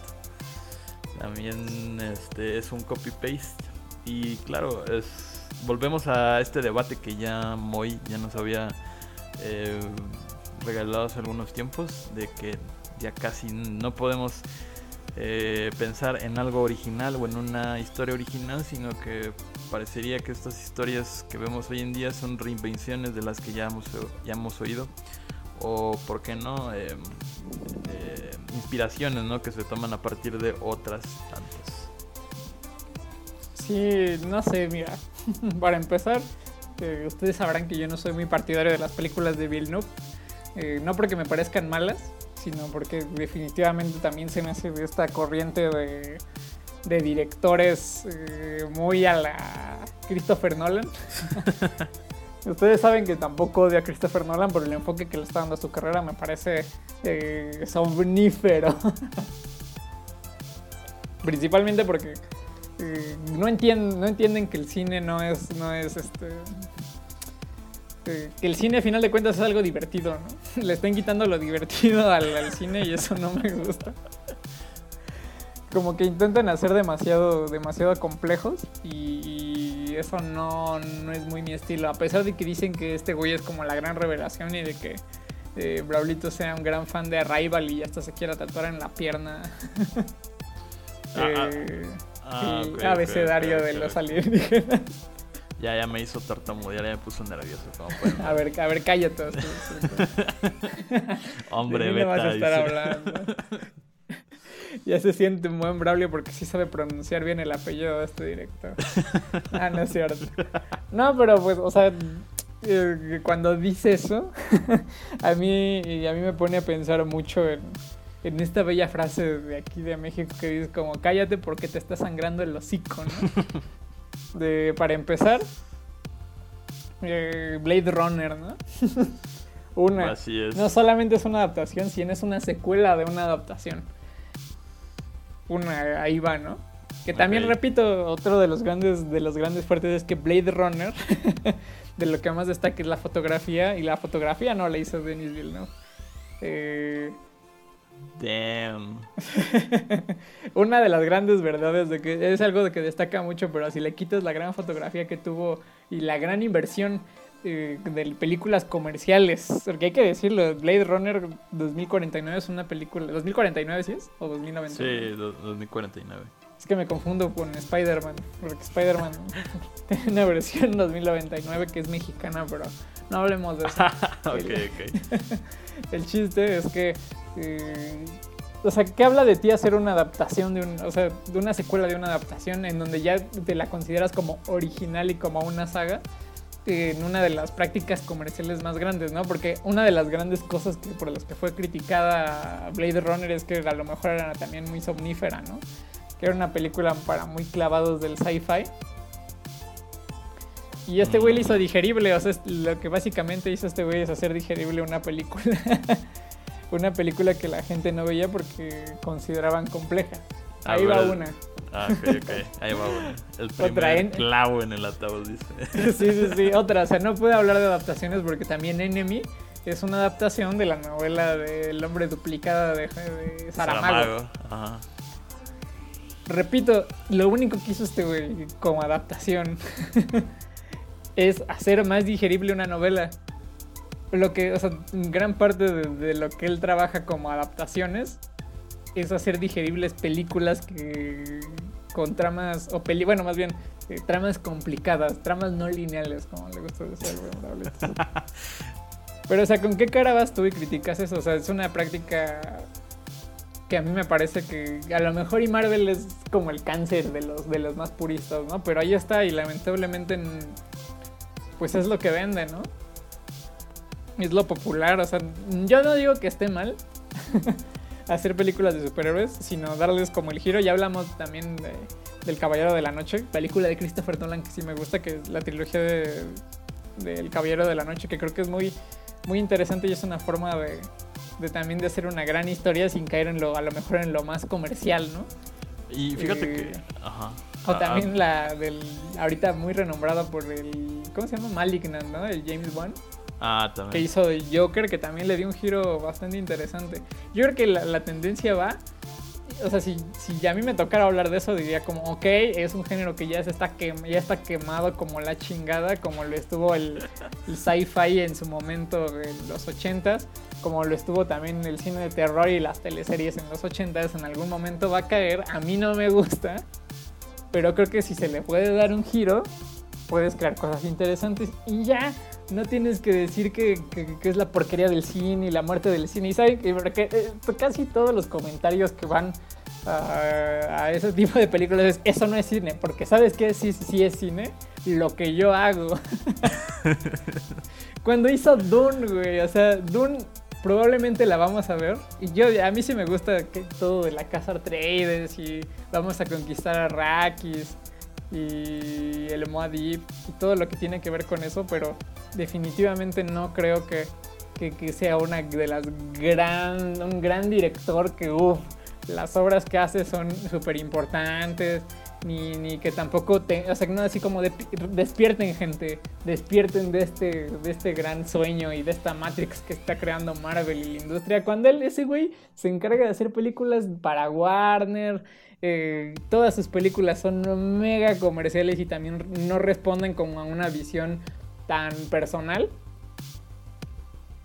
También este, es un copy paste. Y claro, es, volvemos a este debate que ya Moy ya nos había eh, regalado hace algunos tiempos, de que ya casi no podemos eh, pensar en algo original o en una historia original, sino que parecería que estas historias que vemos hoy en día son reinvenciones de las que ya hemos, ya hemos oído. O, ¿por qué no? Eh, eh, inspiraciones, ¿no? Que se toman a partir de otras tantas. Sí, no sé, mira. Para empezar, eh, ustedes sabrán que yo no soy muy partidario de las películas de Villeneuve. Eh, no porque me parezcan malas, sino porque definitivamente también se me hace esta corriente de, de directores eh, muy a la Christopher Nolan. Ustedes saben que tampoco odio a Christopher Nolan, pero el enfoque que le está dando a su carrera me parece eh, somnífero. Principalmente porque eh, no, entienden, no entienden que el cine no es, no es este. Que el cine a final de cuentas es algo divertido, ¿no? Le están quitando lo divertido al, al cine y eso no me gusta. Como que intentan hacer demasiado, demasiado complejos y, y eso no, no es muy mi estilo. A pesar de que dicen que este güey es como la gran revelación y de que eh, Braulito sea un gran fan de Arrival y hasta se quiera tatuar en la pierna. Ah, ah. Eh, Ah, el ok, ok, abecedario ok, de los alienígenas. Ya, ya me hizo tartamudear, ya me puso nervioso. como A ver. a ver, cállate. Hombre, no vas a estar hablando. ya se siente un buen Braulio porque sí sabe pronunciar bien el apellido de este director. ah, no es cierto. No, pero pues, o sea, eh, cuando dice eso, a mí, a mí me pone a pensar mucho en, en esta bella frase de aquí de México que dice como cállate porque te está sangrando el hocico, ¿no? De, para empezar, eh, Blade Runner, ¿no? Una. Así es. No solamente es una adaptación, sino es una secuela de una adaptación. Una, ahí va, ¿no? Que también, repito, otro de los grandes, de los grandes fuertes es que Blade Runner, de lo que más destaca es la fotografía, y la fotografía no la hizo Denis Villeneuve. Eh, Damn. una de las grandes verdades de que es algo de que destaca mucho, pero si le quitas la gran fotografía que tuvo y la gran inversión eh, de películas comerciales, porque hay que decirlo, Blade Runner 2049 es una película, 2049 sí es o 2099. Sí, do- 2049. Es que me confundo con Spider-Man, porque Spider-Man tiene una versión 2099 que es mexicana, pero no hablemos de eso. ok, ok. El chiste es que. Eh, o sea, ¿qué habla de ti hacer una adaptación de un. O sea, de una secuela de una adaptación en donde ya te la consideras como original y como una saga? En una de las prácticas comerciales más grandes, ¿no? Porque una de las grandes cosas que, por las que fue criticada Blade Runner es que a lo mejor era también muy somnífera, ¿no? Que era una película para muy clavados del sci-fi. Y este güey le hizo digerible, o sea, lo que básicamente hizo este güey es hacer digerible una película. una película que la gente no veía porque consideraban compleja. A Ahí va una. Ah, ok, ok. Ahí va uno. El primer Otra en- clavo en el ataúd, dice. sí, sí, sí. Otra, o sea, no puedo hablar de adaptaciones porque también Enemy es una adaptación de la novela del hombre duplicada de, de Saramago. Saramago. Ajá. Repito, lo único que hizo este güey como adaptación es hacer más digerible una novela. Lo que, o sea, gran parte de, de lo que él trabaja como adaptaciones es hacer digeribles películas que con tramas o peli, bueno, más bien eh, tramas complicadas, tramas no lineales, como le gusta decir. Pero, o sea, ¿con qué cara vas tú y criticas eso? O sea, es una práctica que a mí me parece que a lo mejor y Marvel es como el cáncer de los, de los más puristas, ¿no? Pero ahí está y lamentablemente pues es lo que vende, ¿no? Es lo popular, o sea, yo no digo que esté mal hacer películas de superhéroes, sino darles como el giro. Ya hablamos también de, del Caballero de la Noche, película de Christopher Nolan que sí me gusta, que es la trilogía de, del Caballero de la Noche, que creo que es muy, muy interesante y es una forma de, de también de hacer una gran historia sin caer en lo, a lo mejor en lo más comercial, ¿no? Y fíjate Eh, que. Ajá. O Ah, también la del, ahorita muy renombrada por el, ¿cómo se llama? Malignant, ¿no? El James Wan, Ah, que también. hizo de Joker, que también le dio un giro bastante interesante. Yo creo que la, la tendencia va, o sea, si, si a mí me tocara hablar de eso, diría como, ok, es un género que ya, se está, ya está quemado como la chingada, como lo estuvo el, el sci-fi en su momento en los 80s, como lo estuvo también el cine de terror y las teleseries en los 80s, en algún momento va a caer. A mí no me gusta, pero creo que si se le puede dar un giro, puedes crear cosas interesantes y ya no tienes que decir que, que, es la porquería del cine y la muerte del cine. Y saben que eh, casi todos los comentarios que van a, ese tipo de películas es eso no es cine, porque sabes que sí, sí es cine, lo que yo hago. Cuando hizo Dune, güey, o sea, Dune probablemente la vamos a ver. Y yo, a mí sí me gusta que todo de la casa Atreides y vamos a conquistar a Rakis y el Moadib y todo lo que tiene que ver con eso, pero definitivamente no creo que, que, sea una de las gran, un gran director que, uff, las obras que hace son súper importantes, ni, ni, que tampoco, te, o sea, no así como despierten gente, despierten de este, de este gran sueño y de esta Matrix que está creando Marvel y la industria, cuando él, ese güey, se encarga de hacer películas para Warner, eh, todas sus películas son mega comerciales y también no responden como a una visión tan personal,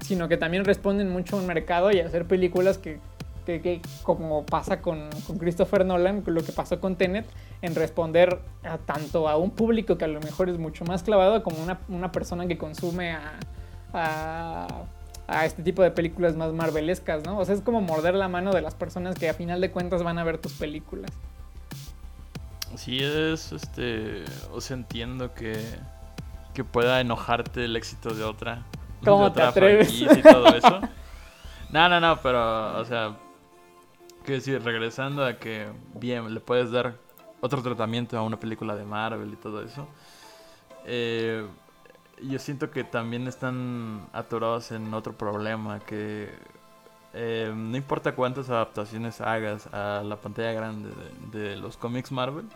sino que también responden mucho a un mercado y a hacer películas que, que, como pasa con, con, Christopher Nolan, lo que pasó con Tenet, en responder a, tanto a un público que a lo mejor es mucho más clavado como una, una persona que consume a, a a este tipo de películas más marvelescas, ¿no? O sea, es como morder la mano de las personas que a final de cuentas van a ver tus películas. Sí, es este. O sea, entiendo que. Que pueda enojarte el éxito de otra. ¿Cómo te atreves? y todo eso. no, no, no, pero, o sea. Que decir, regresando a que, bien, le puedes dar otro tratamiento a una película de Marvel y todo eso. Eh yo siento que también están atorados en otro problema, que eh, no importa cuántas adaptaciones hagas a la pantalla grande de, los cómics Marvel,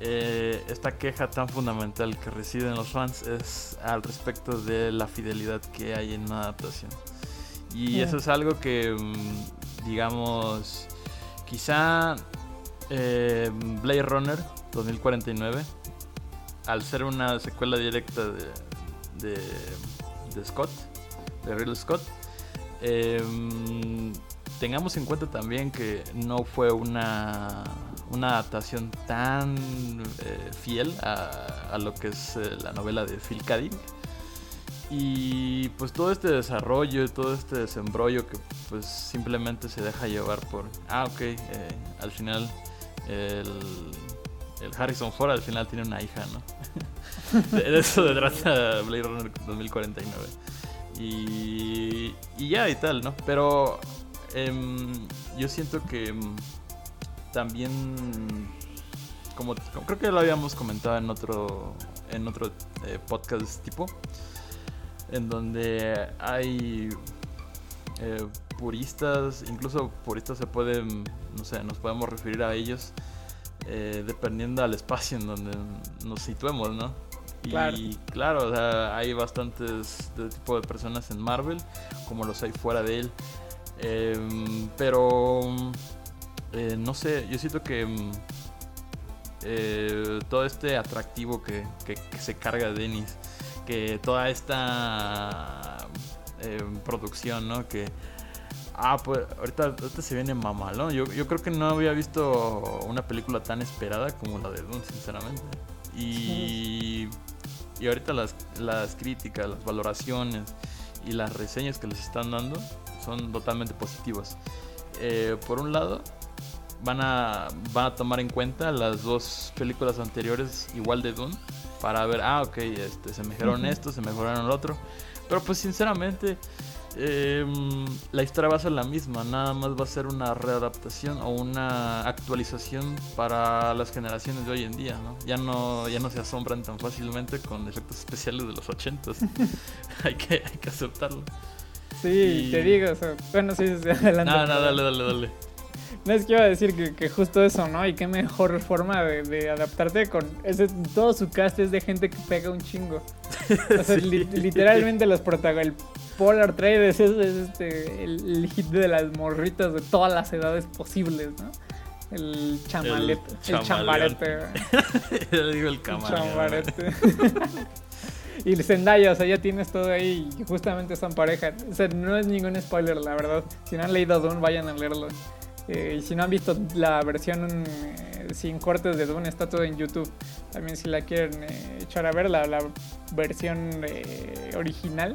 eh, esta queja tan fundamental que reciben los fans es al respecto de la fidelidad que hay en una adaptación. Y eso es algo que, mm, digamos, quizá eh, Blade Runner 2049 al ser una secuela directa de, de, Scott, de Real Scott, em, tengamos en cuenta también que no fue una, una adaptación tan eh, fiel a, lo que es eh, la novela de Phil K. Y pues todo este desarrollo, todo este desembrollo que pues simplemente se deja llevar por, ah, ok, eh, al final el el Harrison Ford al final tiene una hija, ¿no? de eso se trata Blade Runner 2049. Y, y ya y tal, ¿no? Pero em, yo siento que em, también, como, creo que lo habíamos comentado en otro, en otro eh, podcast de este tipo, en donde hay eh, puristas, incluso puristas se pueden, no sé, nos podemos referir a ellos eh, dependiendo al espacio en donde nos situemos, ¿no? Y claro, hay bastantes de tipo de personas en Marvel, como los hay fuera de él. Em, pero eh, no sé, yo siento que em, eh, todo este atractivo que, que, se carga Denis, que toda esta em, producción, ¿no? Que Ah, pues ahorita, se viene mamalón. Yo, yo creo que no había visto una película tan esperada como la de Dune, sinceramente. Y, y ahorita las, las críticas, las valoraciones y las reseñas que les están dando son totalmente positivas. Eh, por un lado, van a, van a tomar en cuenta las dos películas anteriores igual de Dune para ver, ah, ok, este, se mejoraron esto, se mejoraron el otro. Pero pues sinceramente eh, la historia va a ser la misma, nada más va a ser una readaptación o una actualización para las generaciones de hoy en día, ¿no? Ya no, ya no se asombran tan fácilmente con efectos especiales de los 80 hay, que, hay que aceptarlo. Sí, te digo, bueno, sí, sí, adelante. No, no, dale, dale, dale. No es que iba a decir que, justo eso, ¿no? Y qué mejor forma de, adaptarte con ese, todo su cast es de gente que pega un chingo. O sea, literalmente los protagonistas, Polar Trades es, este, el, hit de las morritas de todas las edades posibles, ¿no? El chamalete. El, el chambarete. Le digo el chambarete. y Zendaya, o sea, ya tienes todo ahí y justamente son pareja. O sea, no es ningún spoiler, la verdad. Si no han leído Dune, vayan a leerlo. Eh, y si no han visto la versión eh, sin cortes de Dune, está todo en YouTube. También si la quieren eh, echar a ver, la, la versión eh, original,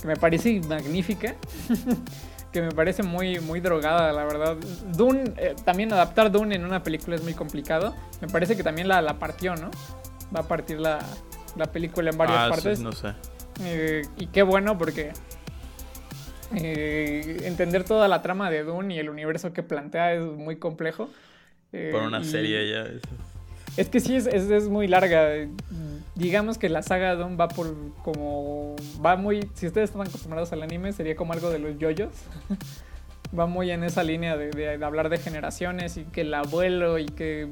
que me parece magnífica. que me parece muy, muy drogada, la verdad. Dune, eh, también adaptar Dune en una película es muy complicado. Me parece que también la, la partió, ¿no? Va a partir la, la película en varias ah, partes. sí, no sé. Y qué bueno porque eh, entender toda la trama de Dune y el universo que plantea es muy complejo. Eh, Por una serie ya. eso. Es que sí, es, es, es muy larga. Digamos que la saga Dune va por como... Va muy... Si ustedes están acostumbrados al anime, sería como algo de los yoyos. va muy en esa línea de, de- de hablar de generaciones y que el abuelo y que...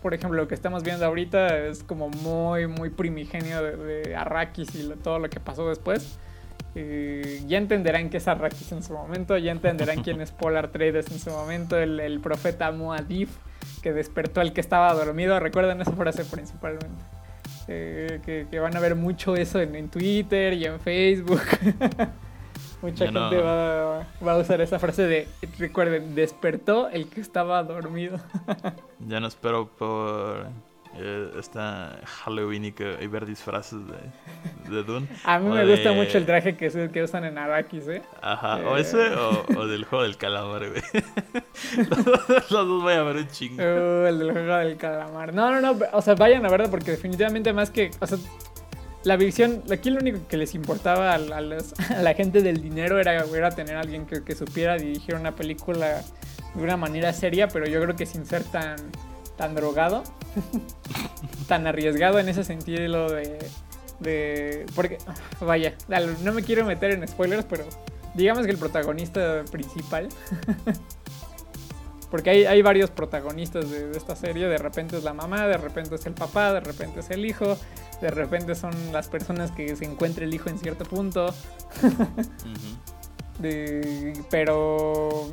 Por ejemplo, lo que estamos viendo ahorita es como muy, muy primigenio de, de Arrakis y lo- todo lo que pasó después. Eh, ya entenderán qué es Arrakis en su momento, ya entenderán quién es Polar Traders en su momento, el, el profeta Muad'Dib que despertó al que estaba dormido. Recuerden esa frase principalmente. Eh, que, que van a ver mucho eso en, en Twitter y en Facebook. Mucha Ya no. gente va, va a usar esa frase de, recuerden, despertó el que estaba dormido. Ya no espero por eh, esta Halloween y, que, y ver disfraces de, de Dune. A mí me gusta mucho el traje que, que usan en Arrakis, ¿eh? Ajá, o Eh. ese o, o del juego del calamar, güey. Los dos voy a ver un chingo. Uh, el del juego del calamar. No, no, no. O sea, vayan a verlo porque definitivamente más que. O sea, la visión. Aquí lo único que les importaba a, a los- a la gente del dinero era, era tener a alguien que, que supiera dirigir una película de una manera seria, pero yo creo que sin ser tan, tan drogado, tan arriesgado en ese sentido de. de porque, vaya, no me quiero meter en spoilers, pero digamos que el protagonista principal porque hay, hay varios protagonistas de, de esta serie. De repente es la mamá, de repente es el papá, de repente es el hijo, de repente son las personas que se encuentra el hijo en cierto punto. De- pero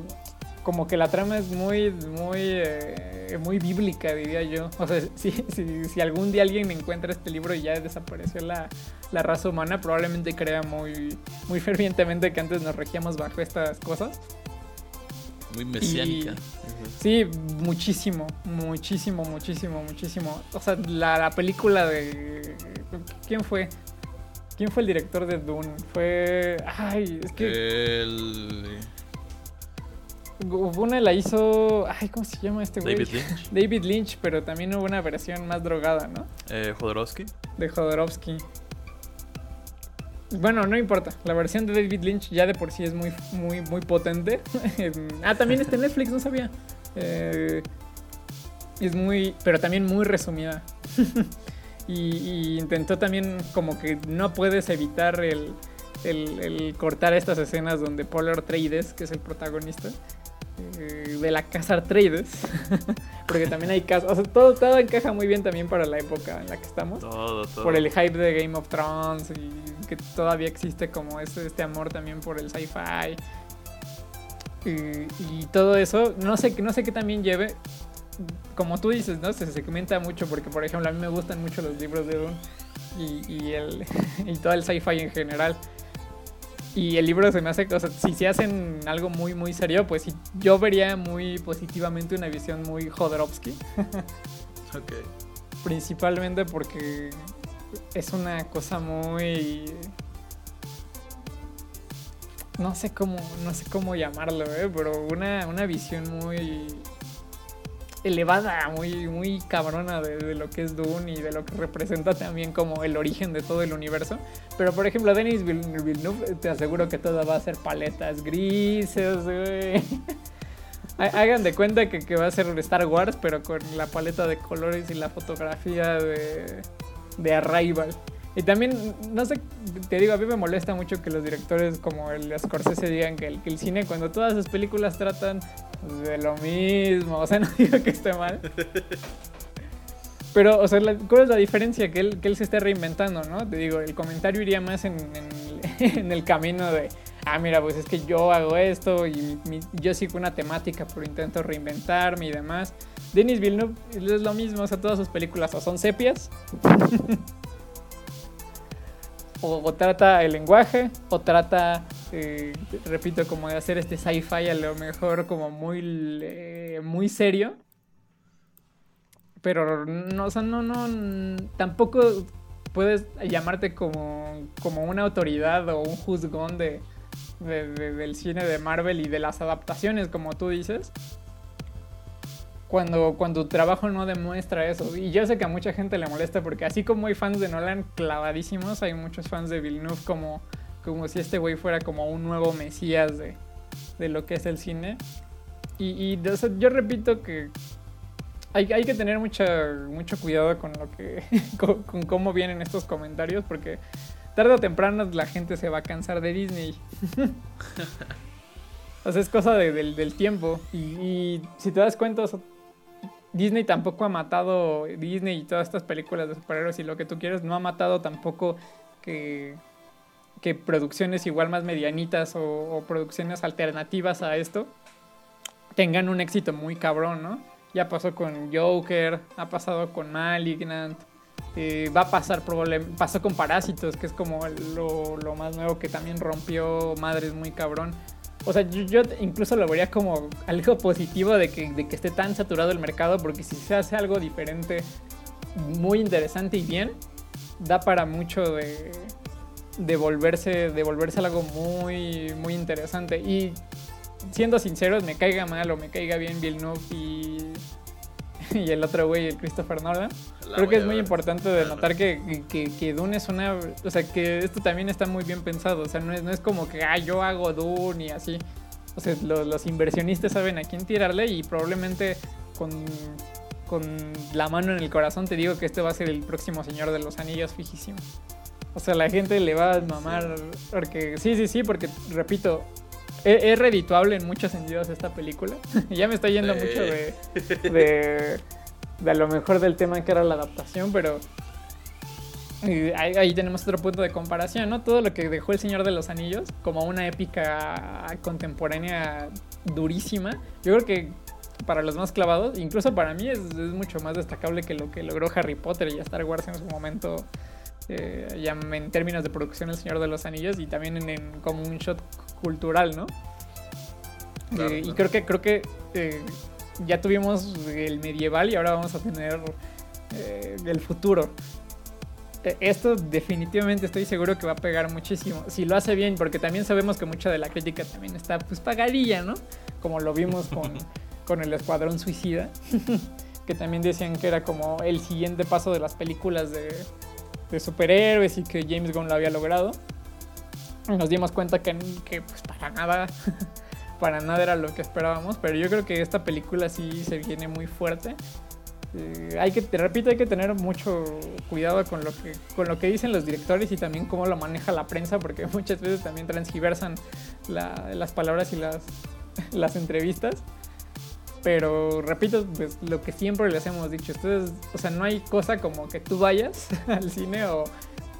como que la trama es muy, muy, eh, muy bíblica, diría yo. O sea, si, si, si algún día alguien encuentra este libro y ya desapareció la, la raza humana, probablemente crea muy, muy fervientemente que antes nos regíamos bajo estas cosas. Muy mesiánica. Sí, muchísimo, muchísimo, muchísimo, muchísimo. O sea, la, la película de... ¿Quién fue? ¿Quién fue el director de Dune? Fue... Ay, es que... El Hubo Una la hizo. Ay, ¿cómo se llama este güey? David Lynch, David Lynch, pero también hubo una versión más drogada, ¿no? eh, Jodorowsky. De Jodorowsky. Bueno, no importa. La versión de David Lynch ya de por sí es muy, muy, muy potente. ah, también está en Netflix, no sabía. Eh, es muy. Pero también muy resumida. y, y intentó también como que no puedes evitar el, el, el cortar estas escenas donde Polar Trades, que es el protagonista, de la casa Trades, porque también hay casas, o sea, todo, todo encaja muy bien también para la época en la que estamos, Todo, todo. por el hype de Game of Thrones y que todavía existe como este, este amor también por el sci-fi. Y, y todo eso, no sé, no sé qué también lleve, como tú dices, ¿no? Se segmenta mucho porque, por ejemplo, a mí me gustan mucho los libros de Dune y, y, el, y todo el sci-fi en general. Y el libro se me hace, o sea, si se hacen algo muy, muy serio, pues yo vería muy positivamente una visión muy Jodorowsky. Ok. Principalmente porque es una cosa muy... No sé cómo, no sé cómo llamarlo, ¿eh? pero una, una visión muy elevada, muy, muy cabrona de, lo que es Dune y de lo que representa también como el origen de todo el universo. Pero por ejemplo, Denis Vill- Villeneuve, te aseguro que todo va a ser paletas grises, güey. Hagan de cuenta que, va a ser Star Wars, pero con la paleta de colores y la fotografía de Arrival. Y también, no sé, te digo, a mí me molesta mucho que los directores como el Scorsese digan que el, que el cine, cuando todas sus películas tratan de lo mismo, o sea, no digo que esté mal. Pero, o sea, ¿cuál es la diferencia? Que él, que él se esté reinventando, ¿no? Te digo, el comentario iría más en, en- en el camino de, ah, mira, pues es que yo hago esto y mi- yo sigo una temática, pero intento reinventarme y demás. Denis Villeneuve es lo mismo, o sea, todas sus películas o son sepias, o, trata el lenguaje, o trata eh, repito, como de hacer este sci-fi a lo mejor como muy, eh, muy serio. Pero no, o sea, no, no, tampoco puedes llamarte como, como una autoridad o un juzgón de, de- de- del cine de Marvel y de las adaptaciones, como tú dices. Cuando, cuando tu trabajo no demuestra eso. Y yo sé que a mucha gente le molesta porque así como hay fans de Nolan clavadísimos, hay muchos fans de Villeneuve como, como si este güey fuera como un nuevo mesías de, de lo que es el cine. Y, y, o sea, yo repito que hay, hay que tener mucha, mucho cuidado con lo que con, con cómo vienen estos comentarios porque tarde o temprano la gente se va a cansar de Disney. o sea, es cosa de- del, del tiempo. Y, y si te das cuenta, o sea, Disney tampoco ha matado, Disney y todas estas películas de superhéroes y lo que tú quieres, no ha matado tampoco que, que producciones igual más medianitas o, producciones alternativas a esto tengan un éxito muy cabrón, ¿no? Ya pasó con Joker, ha pasado con Malignant, eh, va a pasar pasó con Parásitos, que es como lo, lo más nuevo que también rompió madres muy cabrón. O sea, yo, yo incluso lo vería como algo positivo de que, esté tan saturado el mercado, porque si se hace algo diferente, muy interesante y bien, da para mucho de, de volverse, de algo muy, muy interesante. Y siendo sinceros, me caiga mal o me caiga bien Villeneuve y, y el otro güey, el Christopher Nolan. La Creo que es muy importante de notar que, que, que Dune es una... O sea, que esto también está muy bien pensado. O sea, no es, no es como que, ah, yo hago Dune y así. O sea, lo- los inversionistas saben a quién tirarle y probablemente con, con la mano en el corazón te digo que este va a ser el próximo Señor de los Anillos fijísimo. O sea, la gente le va a mamar porque... Sí, sí, sí, porque, repito, es, es redituable en muchos sentidos esta película. ya me está yendo Sí. mucho de, de, de a lo mejor del tema que era la adaptación, pero eh, ahí, ahí tenemos otro punto de comparación, ¿no? Todo lo que dejó El Señor de los Anillos como una épica contemporánea durísima. Yo creo que para los más clavados, incluso para mí es, es mucho más destacable que lo que logró Harry Potter y Star Wars en su momento. eh, ya en términos de producción El Señor de los Anillos y también en, en como un shot cultural, ¿no? Claro, Eh, y creo que creo que eh, ya tuvimos el medieval y ahora vamos a tener eh, el futuro. Eh, Esto definitivamente estoy seguro que va a pegar muchísimo. Si lo hace bien, porque también sabemos que mucha de la crítica también está pues pagadilla, ¿no? Como lo vimos con, con el Escuadrón Suicida, que también decían que era como el siguiente paso de las películas de, de superhéroes y que James Gunn lo había logrado. Nos dimos cuenta que, que pues para nada para nada era lo que esperábamos, pero yo creo que esta película sí se viene muy fuerte. Eh, hay que, te repito, hay que tener mucho cuidado con lo que con lo que dicen los directores y también cómo lo maneja la prensa, porque muchas veces también transgiversan la- las palabras y las, las entrevistas. Pero repito, pues lo que siempre les hemos dicho, ustedes, o sea, no hay cosa como que tú vayas al cine o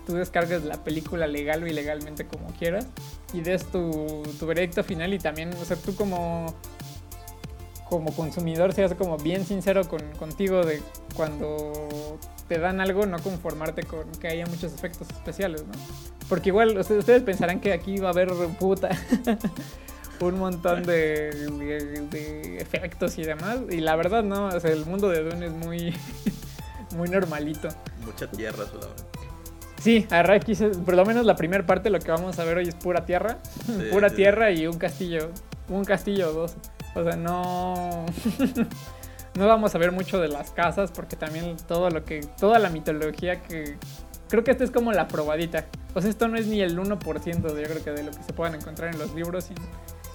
tú descargues la película legal o ilegalmente como quieras y des tu, tu veredicto final y también, o sea, tú como, como consumidor seas como bien sincero con, contigo de cuando te dan algo, no conformarte con que haya muchos efectos especiales, ¿no? Porque igual ustedes, pensarán que aquí va a haber puta un montón de, de- efectos y demás y la verdad no, o sea, el mundo de Dune es muy, muy normalito. Mucha tierra. Sí, Arrakis, es- por lo menos la primera parte lo que vamos a ver hoy es pura tierra. Sí, pura sí, tierra y un castillo. Un castillo o dos. O sea, no. no vamos a ver mucho de las casas porque también todo lo que. Toda la mitología que. Creo que esta es como la probadita. O sea, esto no es ni el 1% de, yo creo que de lo que se puedan encontrar en los libros y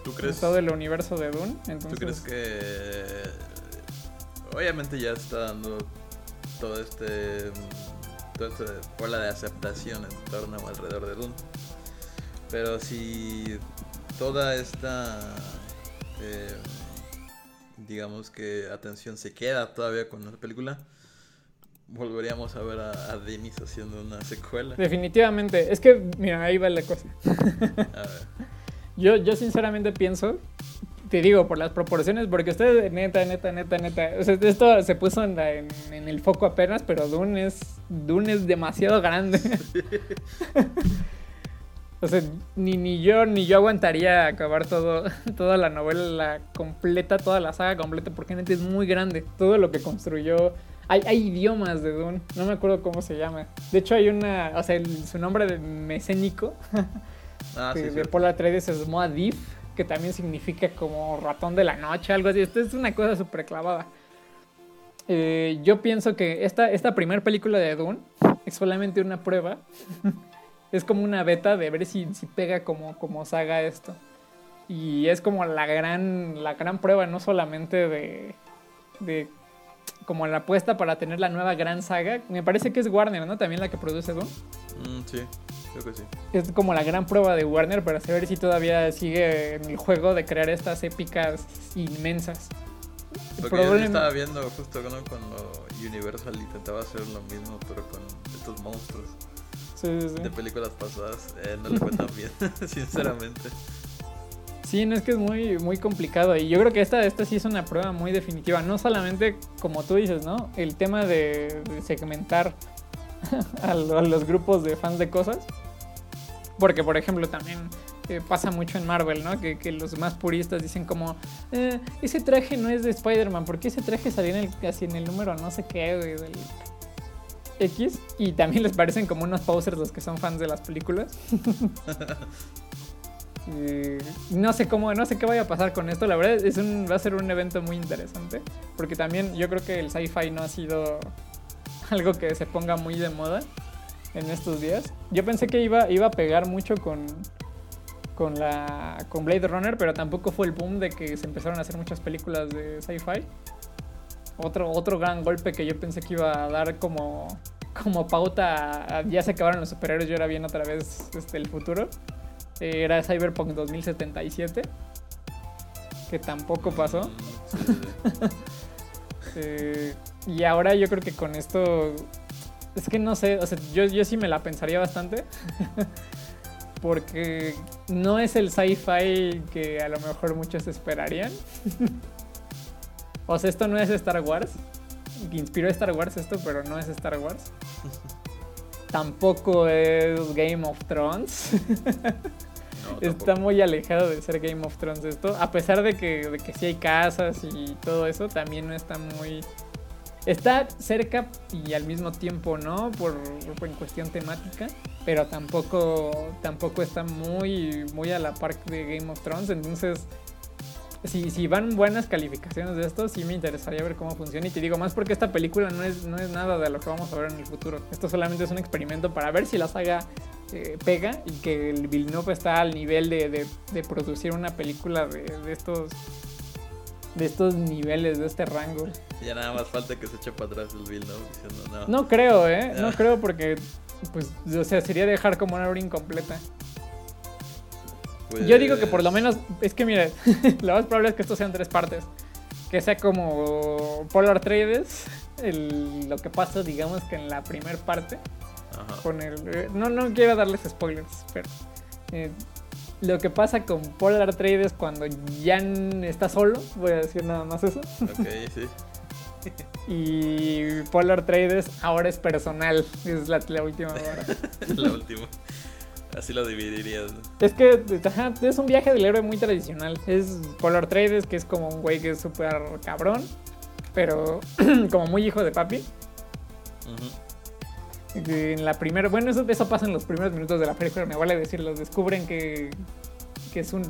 ¿Tú en crees, todo el universo de Dune. Entonces, ¿Tú crees que obviamente ya está dando todo este toda esta ola de aceptación en torno o alrededor de Dune? Pero si toda esta eh, digamos que atención se queda todavía con la película, volveríamos a ver a, a Demis haciendo una secuela. Definitivamente. Es que, mira, ahí va la cosa. A ver. Yo, yo sinceramente pienso, te digo, por las proporciones, porque ustedes, neta, neta, neta, neta, o sea, esto se puso en, la- en- en el foco apenas, pero Dune es, Dune es demasiado grande. O sea, ni, ni yo ni yo aguantaría acabar todo, toda la novela completa, toda la saga completa, porque neta es muy grande. Todo lo que construyó. Hay, hay idiomas de Dune, no me acuerdo cómo se llama. De hecho, hay una. O sea, el- su nombre de mecénico Ah, sí, de cierto. Polar Atreides es Moadif, que también significa como ratón de la noche, algo así. Esto es una cosa súper clavada. Eh, yo pienso que esta, esta primera película de Dune es solamente una prueba. es como una beta de ver si, si pega como, como saga esto. Y es como la gran, la gran prueba, no solamente de, de como la apuesta para tener la nueva gran saga. Me parece que es Warner, ¿no? También la que produce Dune Mm, sí, creo que sí. es como la gran prueba de Warner para saber si todavía sigue en el juego de crear estas épicas inmensas. Porque yo estaba viendo justo ¿no? cuando Universal intentaba hacer lo mismo, pero con estos monstruos Sí, sí, sí. de películas pasadas. Eh, no le fue tan bien, sinceramente. Sí, no es que es muy, muy complicado. Y yo creo que esta, esta sí es una prueba muy definitiva. No solamente, como tú dices, ¿no? El tema de, de segmentar a, lo- a los grupos de fans de cosas. Porque, por ejemplo, también eh, pasa mucho en Marvel, ¿no? Que, que los más puristas dicen como, "Eh, ese traje no es de Spider-Man, porque ese traje salió en el, así en el número no sé qué, güey, del X. Y también les parecen como unos posers los que son fans de las películas. Eh, no sé cómo, no sé qué vaya a pasar con esto. La verdad es un, va a ser un evento muy interesante. Porque también yo creo que el sci-fi no ha sido algo que se ponga muy de moda en estos días. Yo pensé que iba, iba a pegar mucho con, con, la, con Blade Runner, pero tampoco fue el boom de que se empezaron a hacer muchas películas de sci-fi. Otro, otro gran golpe que yo pensé que iba a dar como, como pauta a, a ya se acabaron los superhéroes y ahora viene otra vez este, el futuro. Eh, era Cyberpunk 2077, que tampoco pasó. Mm. Eh, y ahora yo creo que con esto. Es que no sé, o sea, yo, yo sí me la pensaría bastante. Porque no es el sci-fi que a lo mejor muchos esperarían. o sea, esto no es Star Wars. Inspiró a Star Wars esto, pero no es Star Wars. Tampoco es Game of Thrones. No, Está muy alejado de ser Game of Thrones esto. A pesar de que, de que sí hay casas y todo eso, también no está muy... Está cerca y al mismo tiempo no, por, por en cuestión temática, pero tampoco, tampoco está muy, muy a la par de Game of Thrones. Entonces, si, si van buenas calificaciones de esto, sí me interesaría ver cómo funciona. Y te digo más porque esta película no es, no es nada de lo que vamos a ver en el futuro. Esto solamente es un experimento para ver si la saga eh, pega y que el Villeneuve está al nivel de, de- de producir una película de, de estos de estos niveles, de este rango. Ya nada más falta que se eche para atrás el Bill, ¿no? Diciendo, no. No creo, ¿eh? No creo porque, pues, o sea, sería dejar como una obra incompleta. Yo digo que por lo menos, es que mire, lo más probable es que esto sean tres partes. Que sea como Polar Trades, el- lo que pasa, digamos que en la primera parte, Ajá. con el... eh, No, no quiero darles spoilers, pero... eh, lo que pasa con Polar Trades cuando Jan está solo, voy a decir nada más eso. Ok, sí. Y Polar Trades ahora es personal, es la, la última hora. La última. Así lo dividirías. Es que ajá, es un viaje del héroe muy tradicional. Es Polar Trades, que es como un güey que es súper cabrón, pero como muy hijo de papi. Que En la primera, bueno, eso, eso pasa en los primeros minutos de la película, me vale decirlo. Descubren que, que es un,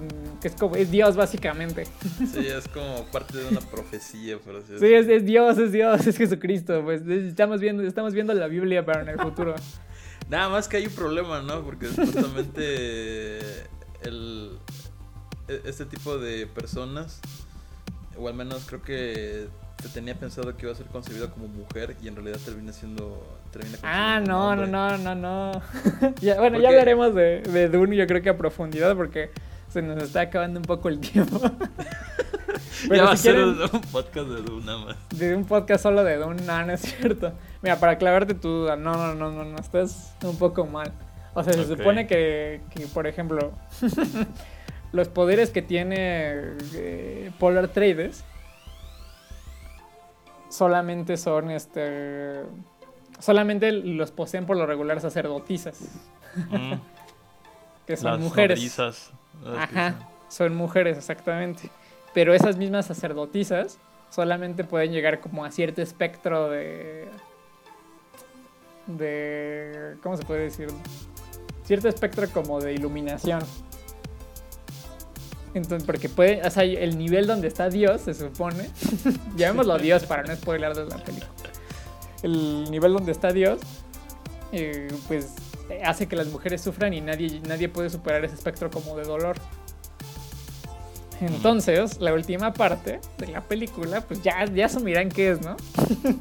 que es como, es Dios básicamente. Sí, es como parte de una profecía, por así Sí, es, es Dios, es Dios, es Jesucristo. Pues es- estamos viendo, estamos viendo la Biblia, pero en el futuro. Nada más que hay un problema, ¿no? Porque supuestamente el, e- este tipo de personas, o al menos creo que se tenía pensado que iba a ser concebido como mujer y en realidad termina siendo... Termina Ah, no, no, no, no, no. ya, bueno, ¿Por ya hablaremos de, de Dune, yo creo que a profundidad, porque se nos está acabando un poco el tiempo. ya Pero va si a ser quieren- un podcast de Dune nada más. De un podcast solo de Dune, no, no es cierto. Mira, para aclararte tu duda, no, no, no, no, no, estás un poco mal. O sea, se supone que, que, por ejemplo, los poderes que tiene eh, Polar Trades solamente son, este, solamente los poseen por lo regular sacerdotisas. Mm. que son Las mujeres. nodrizas, Ajá, son mujeres exactamente. Pero esas mismas sacerdotisas solamente pueden llegar como a cierto espectro de... de... ¿Cómo se puede decir? Cierto espectro como de iluminación. Entonces, porque puede, o sea, el nivel donde está Dios, se supone, llamémoslo Dios para no spoiler de la película. El nivel donde está Dios, eh, pues hace que las mujeres sufran y nadie, nadie puede superar ese espectro como de dolor. Entonces, la última parte de la película, pues ya, ya asumirán qué es, ¿no?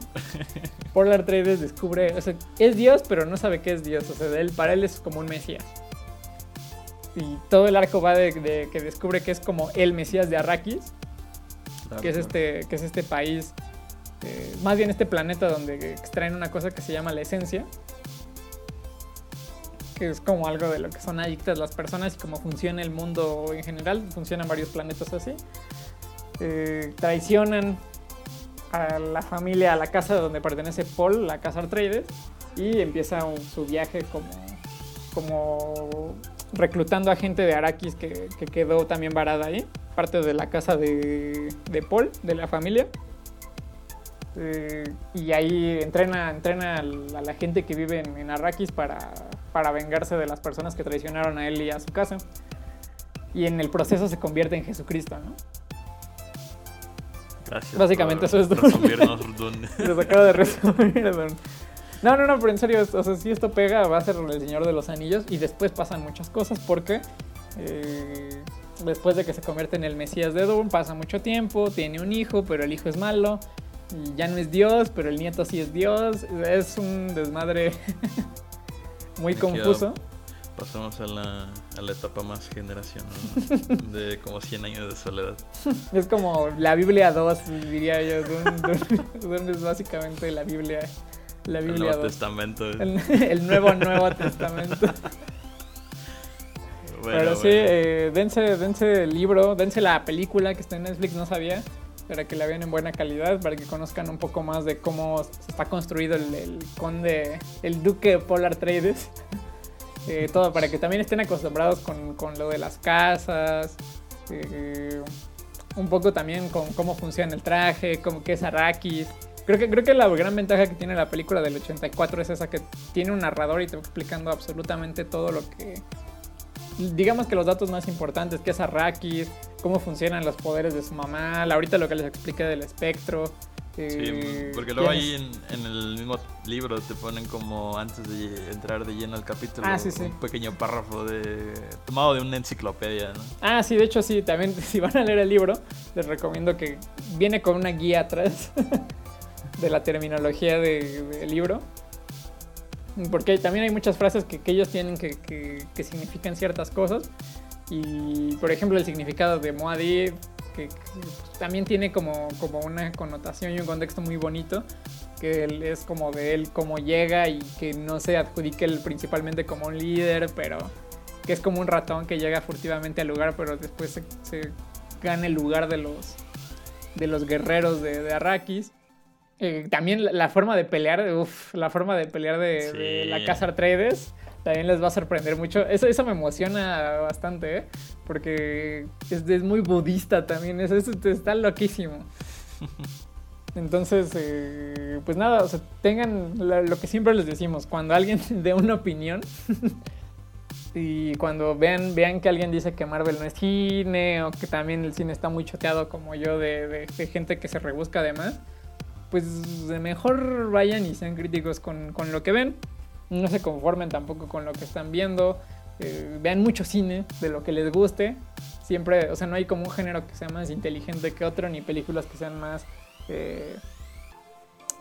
Paul Atreides descubre, o sea, es Dios, pero no sabe qué es Dios. O sea, él, para él es como un Mesías. Y todo el arco va de, de que descubre que es como el Mesías de Arrakis, Claro, que es claro. este, que es este país, eh, más bien este planeta donde extraen una cosa que se llama la esencia, que es como algo de lo que son adictas las personas y cómo funciona el mundo en general, funcionan varios planetas así. Eh, traicionan a la familia, a la casa donde pertenece Paul, la casa Atreides, y empieza un- su viaje como, como reclutando a gente de Arrakis que, que quedó también varada ahí, parte de la casa de, de Paul, de la familia. Eh, y ahí entrena, entrena a la gente que vive en, en Arrakis para, para vengarse de las personas que traicionaron a él y a su casa. Y en el proceso se convierte en Jesucristo, ¿no? Gracias. básicamente eso es Dune. Les acabo de resumir. No, no, no, pero en serio, o sea, si esto pega, va a ser el Señor de los Anillos y después pasan muchas cosas porque eh, después de que se convierte en el Mesías de Dune, pasa mucho tiempo, tiene un hijo, pero el hijo es malo y ya no es Dios, pero el nieto sí es Dios. Es un desmadre muy Me confuso. Pasamos a la, a la etapa más generacional de como 100 años de soledad. Es como la Biblia 2, diría yo. Dune, Dune- Dune es básicamente la Biblia, la El Nuevo 2. Testamento. El, el nuevo Nuevo Testamento. Bueno, Pero sí, eh, dense, dense el libro, dense la película que está en Netflix, no sabía, para que la vean en buena calidad, para que conozcan un poco más de cómo está construido el, el conde, el duque Polar Trades. Eh, todo, para que también estén acostumbrados con, con lo de las casas, eh, un poco también con cómo funciona el traje, como que es Arrakis. Creo que, creo que la gran ventaja que tiene la película del 84 es esa que tiene un narrador y te va explicando absolutamente todo lo que, digamos que los datos más importantes, que es Arrakis, cómo funcionan los poderes de su mamá, ahorita lo que les expliqué del espectro. Sí, eh, porque luego ahí en, en el mismo libro te ponen como antes de entrar de lleno al capítulo Ah, sí, sí. un pequeño párrafo de tomado de una enciclopedia, ¿no? Ah, sí, de hecho sí, también si van a leer el libro, les recomiendo que viene con una guía atrás de la terminología de- del libro. Porque también hay muchas frases que, que ellos tienen que, que- que significan ciertas cosas. Y por ejemplo el significado de Moadib, que, también tiene como, como una connotación y un contexto muy bonito. Que él es como de él, cómo llega y que no se adjudique él principalmente como un líder, pero que es como un ratón que llega furtivamente al lugar, pero después se, se gana el lugar de los, de los guerreros de, de Arrakis. Eh, también la, la forma de pelear, uff, la forma de pelear de, la casa Atreides también les va a sorprender mucho. Eso, eso me emociona bastante, ¿eh? porque es, es muy budista también, eso, eso está loquísimo. Entonces, eh, pues nada, o sea, tengan lo que siempre les decimos, cuando alguien dé una opinión y cuando vean, vean que alguien dice que Marvel no es cine o que también el cine está muy choteado como yo de, de- de gente que se rebusca además, pues mejor vayan y sean críticos con, con lo que ven, no se conformen tampoco con lo que están viendo, eh, vean mucho cine de lo que les guste, siempre, o sea, no hay como un género que sea más inteligente que otro, ni películas que sean más... eh,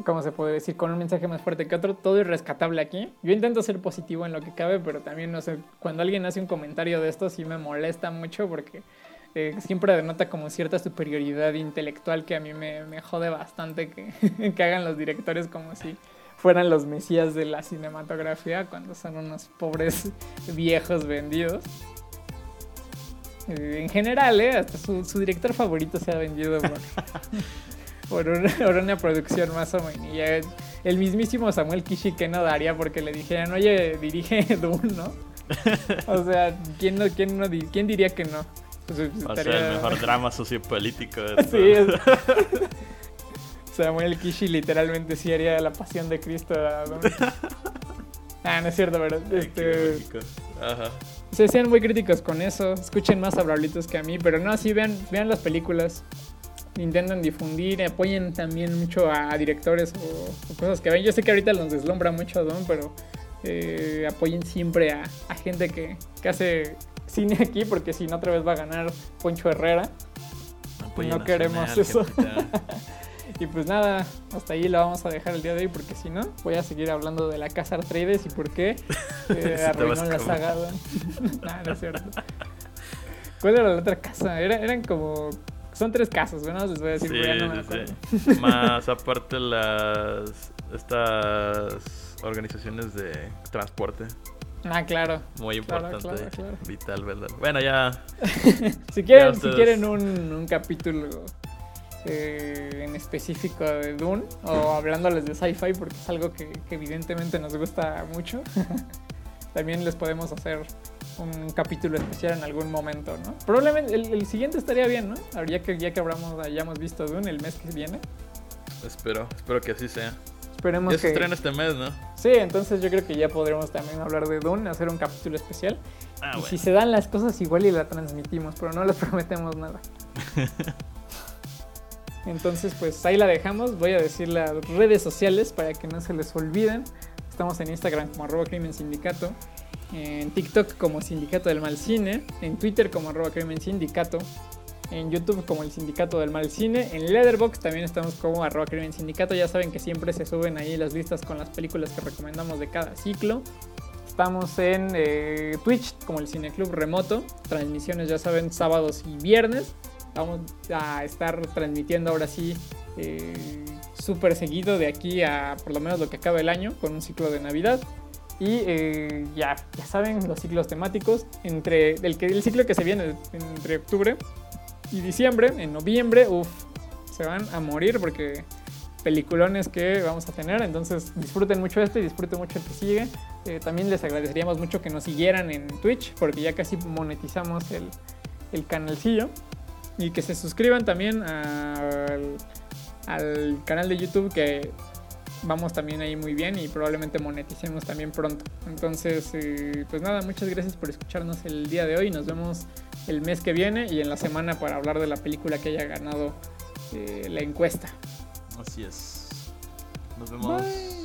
¿cómo se puede decir? Con un mensaje más fuerte que otro, todo es rescatable aquí. Yo intento ser positivo en lo que cabe, pero también, no sé, cuando alguien hace un comentario de esto sí me molesta mucho porque eh, siempre denota como cierta superioridad intelectual que a mí me, me jode bastante que, que hagan los directores como si fueran los mesías de la cinematografía cuando son unos pobres viejos vendidos. Eh, en general, ¿eh? Hasta su, su director favorito se ha vendido por, por, una, por una producción más o menos. Y el mismísimo Samuel Kishi que no daría porque le dijeran, oye, dirige Dune, ¿no? O sea, ¿quién, no, quién, no, quién diría que no? Sea, estaría- el mejor drama sociopolítico de Sí, todo. es- Samuel Kishi literalmente sí haría la pasión de Cristo. a Ah, no es cierto, pero este. Ajá. se sean muy críticos con eso. Escuchen más a Brablitos que a mí, pero no, sí vean, vean las películas. Intentan difundir, apoyen también mucho a, a directores o, o cosas que ven. Yo sé que ahorita los deslumbra mucho Don, pero eh, apoyen siempre a, a gente que, que hace cine aquí, porque si no otra vez va a ganar Poncho Herrera. No queremos eso. Y pues nada, hasta ahí lo vamos a dejar el día de hoy porque si no, voy a seguir hablando de la casa Atreides y por qué eh, arruinó la saga. ¿no? Es cierto. ¿Cuál era la otra casa? Era- eran como... Son tres casas, bueno, les voy a decir, Sí, pero ya no me sí, acuerdo. sí. Más aparte las estas organizaciones de transporte. Ah, claro. Muy importante. claro, claro. Vital, ¿verdad? Bueno, ya. Si quieren, si ustedes- quieren un, un capítulo eh, en específico de Dune o hablándoles de sci-fi porque es algo que, que evidentemente nos gusta mucho, también les podemos hacer un capítulo especial en algún momento, ¿no? Probablemente el, el siguiente estaría bien, ¿no? Ahora ya que, ya que hablamos, hayamos visto Dune el mes que viene. Espero, espero que así sea. Esperemos Ya se que... estrena este mes, ¿no? Sí, entonces yo creo que ya podremos también hablar de Dune, hacer un capítulo especial. Ah, y bueno. si se dan las cosas igual y la transmitimos, pero no les prometemos nada. Entonces, pues ahí la dejamos. Voy a decir las redes sociales para que no se les olviden. Estamos en Instagram como arroba crimen sindicato, en TikTok como sindicato del mal cine, en Twitter como arroba crimen sindicato, en YouTube como el sindicato del mal cine, en Letterboxd también estamos como arroba crimen sindicato. Ya saben que siempre se suben ahí las listas con las películas que recomendamos de cada ciclo. Estamos en eh, Twitch como el Cineclub Remoto. Transmisiones, ya saben, sábados y viernes. Vamos a estar transmitiendo ahora sí eh, súper seguido de aquí a por lo menos lo que acaba el año con un ciclo de Navidad. Y eh, ya, ya saben, los ciclos temáticos. Entre el, el ciclo que se viene entre octubre y diciembre, en noviembre, uff, se van a morir porque peliculones que vamos a tener. Entonces disfruten mucho este y disfruten mucho el que sigue. Eh, también les agradeceríamos mucho que nos siguieran en Twitch porque ya casi monetizamos el, el canalcillo. Y que se suscriban también al, al canal de YouTube que vamos también ahí muy bien y probablemente moneticemos también pronto. Entonces, eh, pues nada, muchas gracias por escucharnos el día de hoy. Nos vemos el mes que viene y en la semana para hablar de la película que haya ganado eh, la encuesta. Así es. Nos vemos. Bye.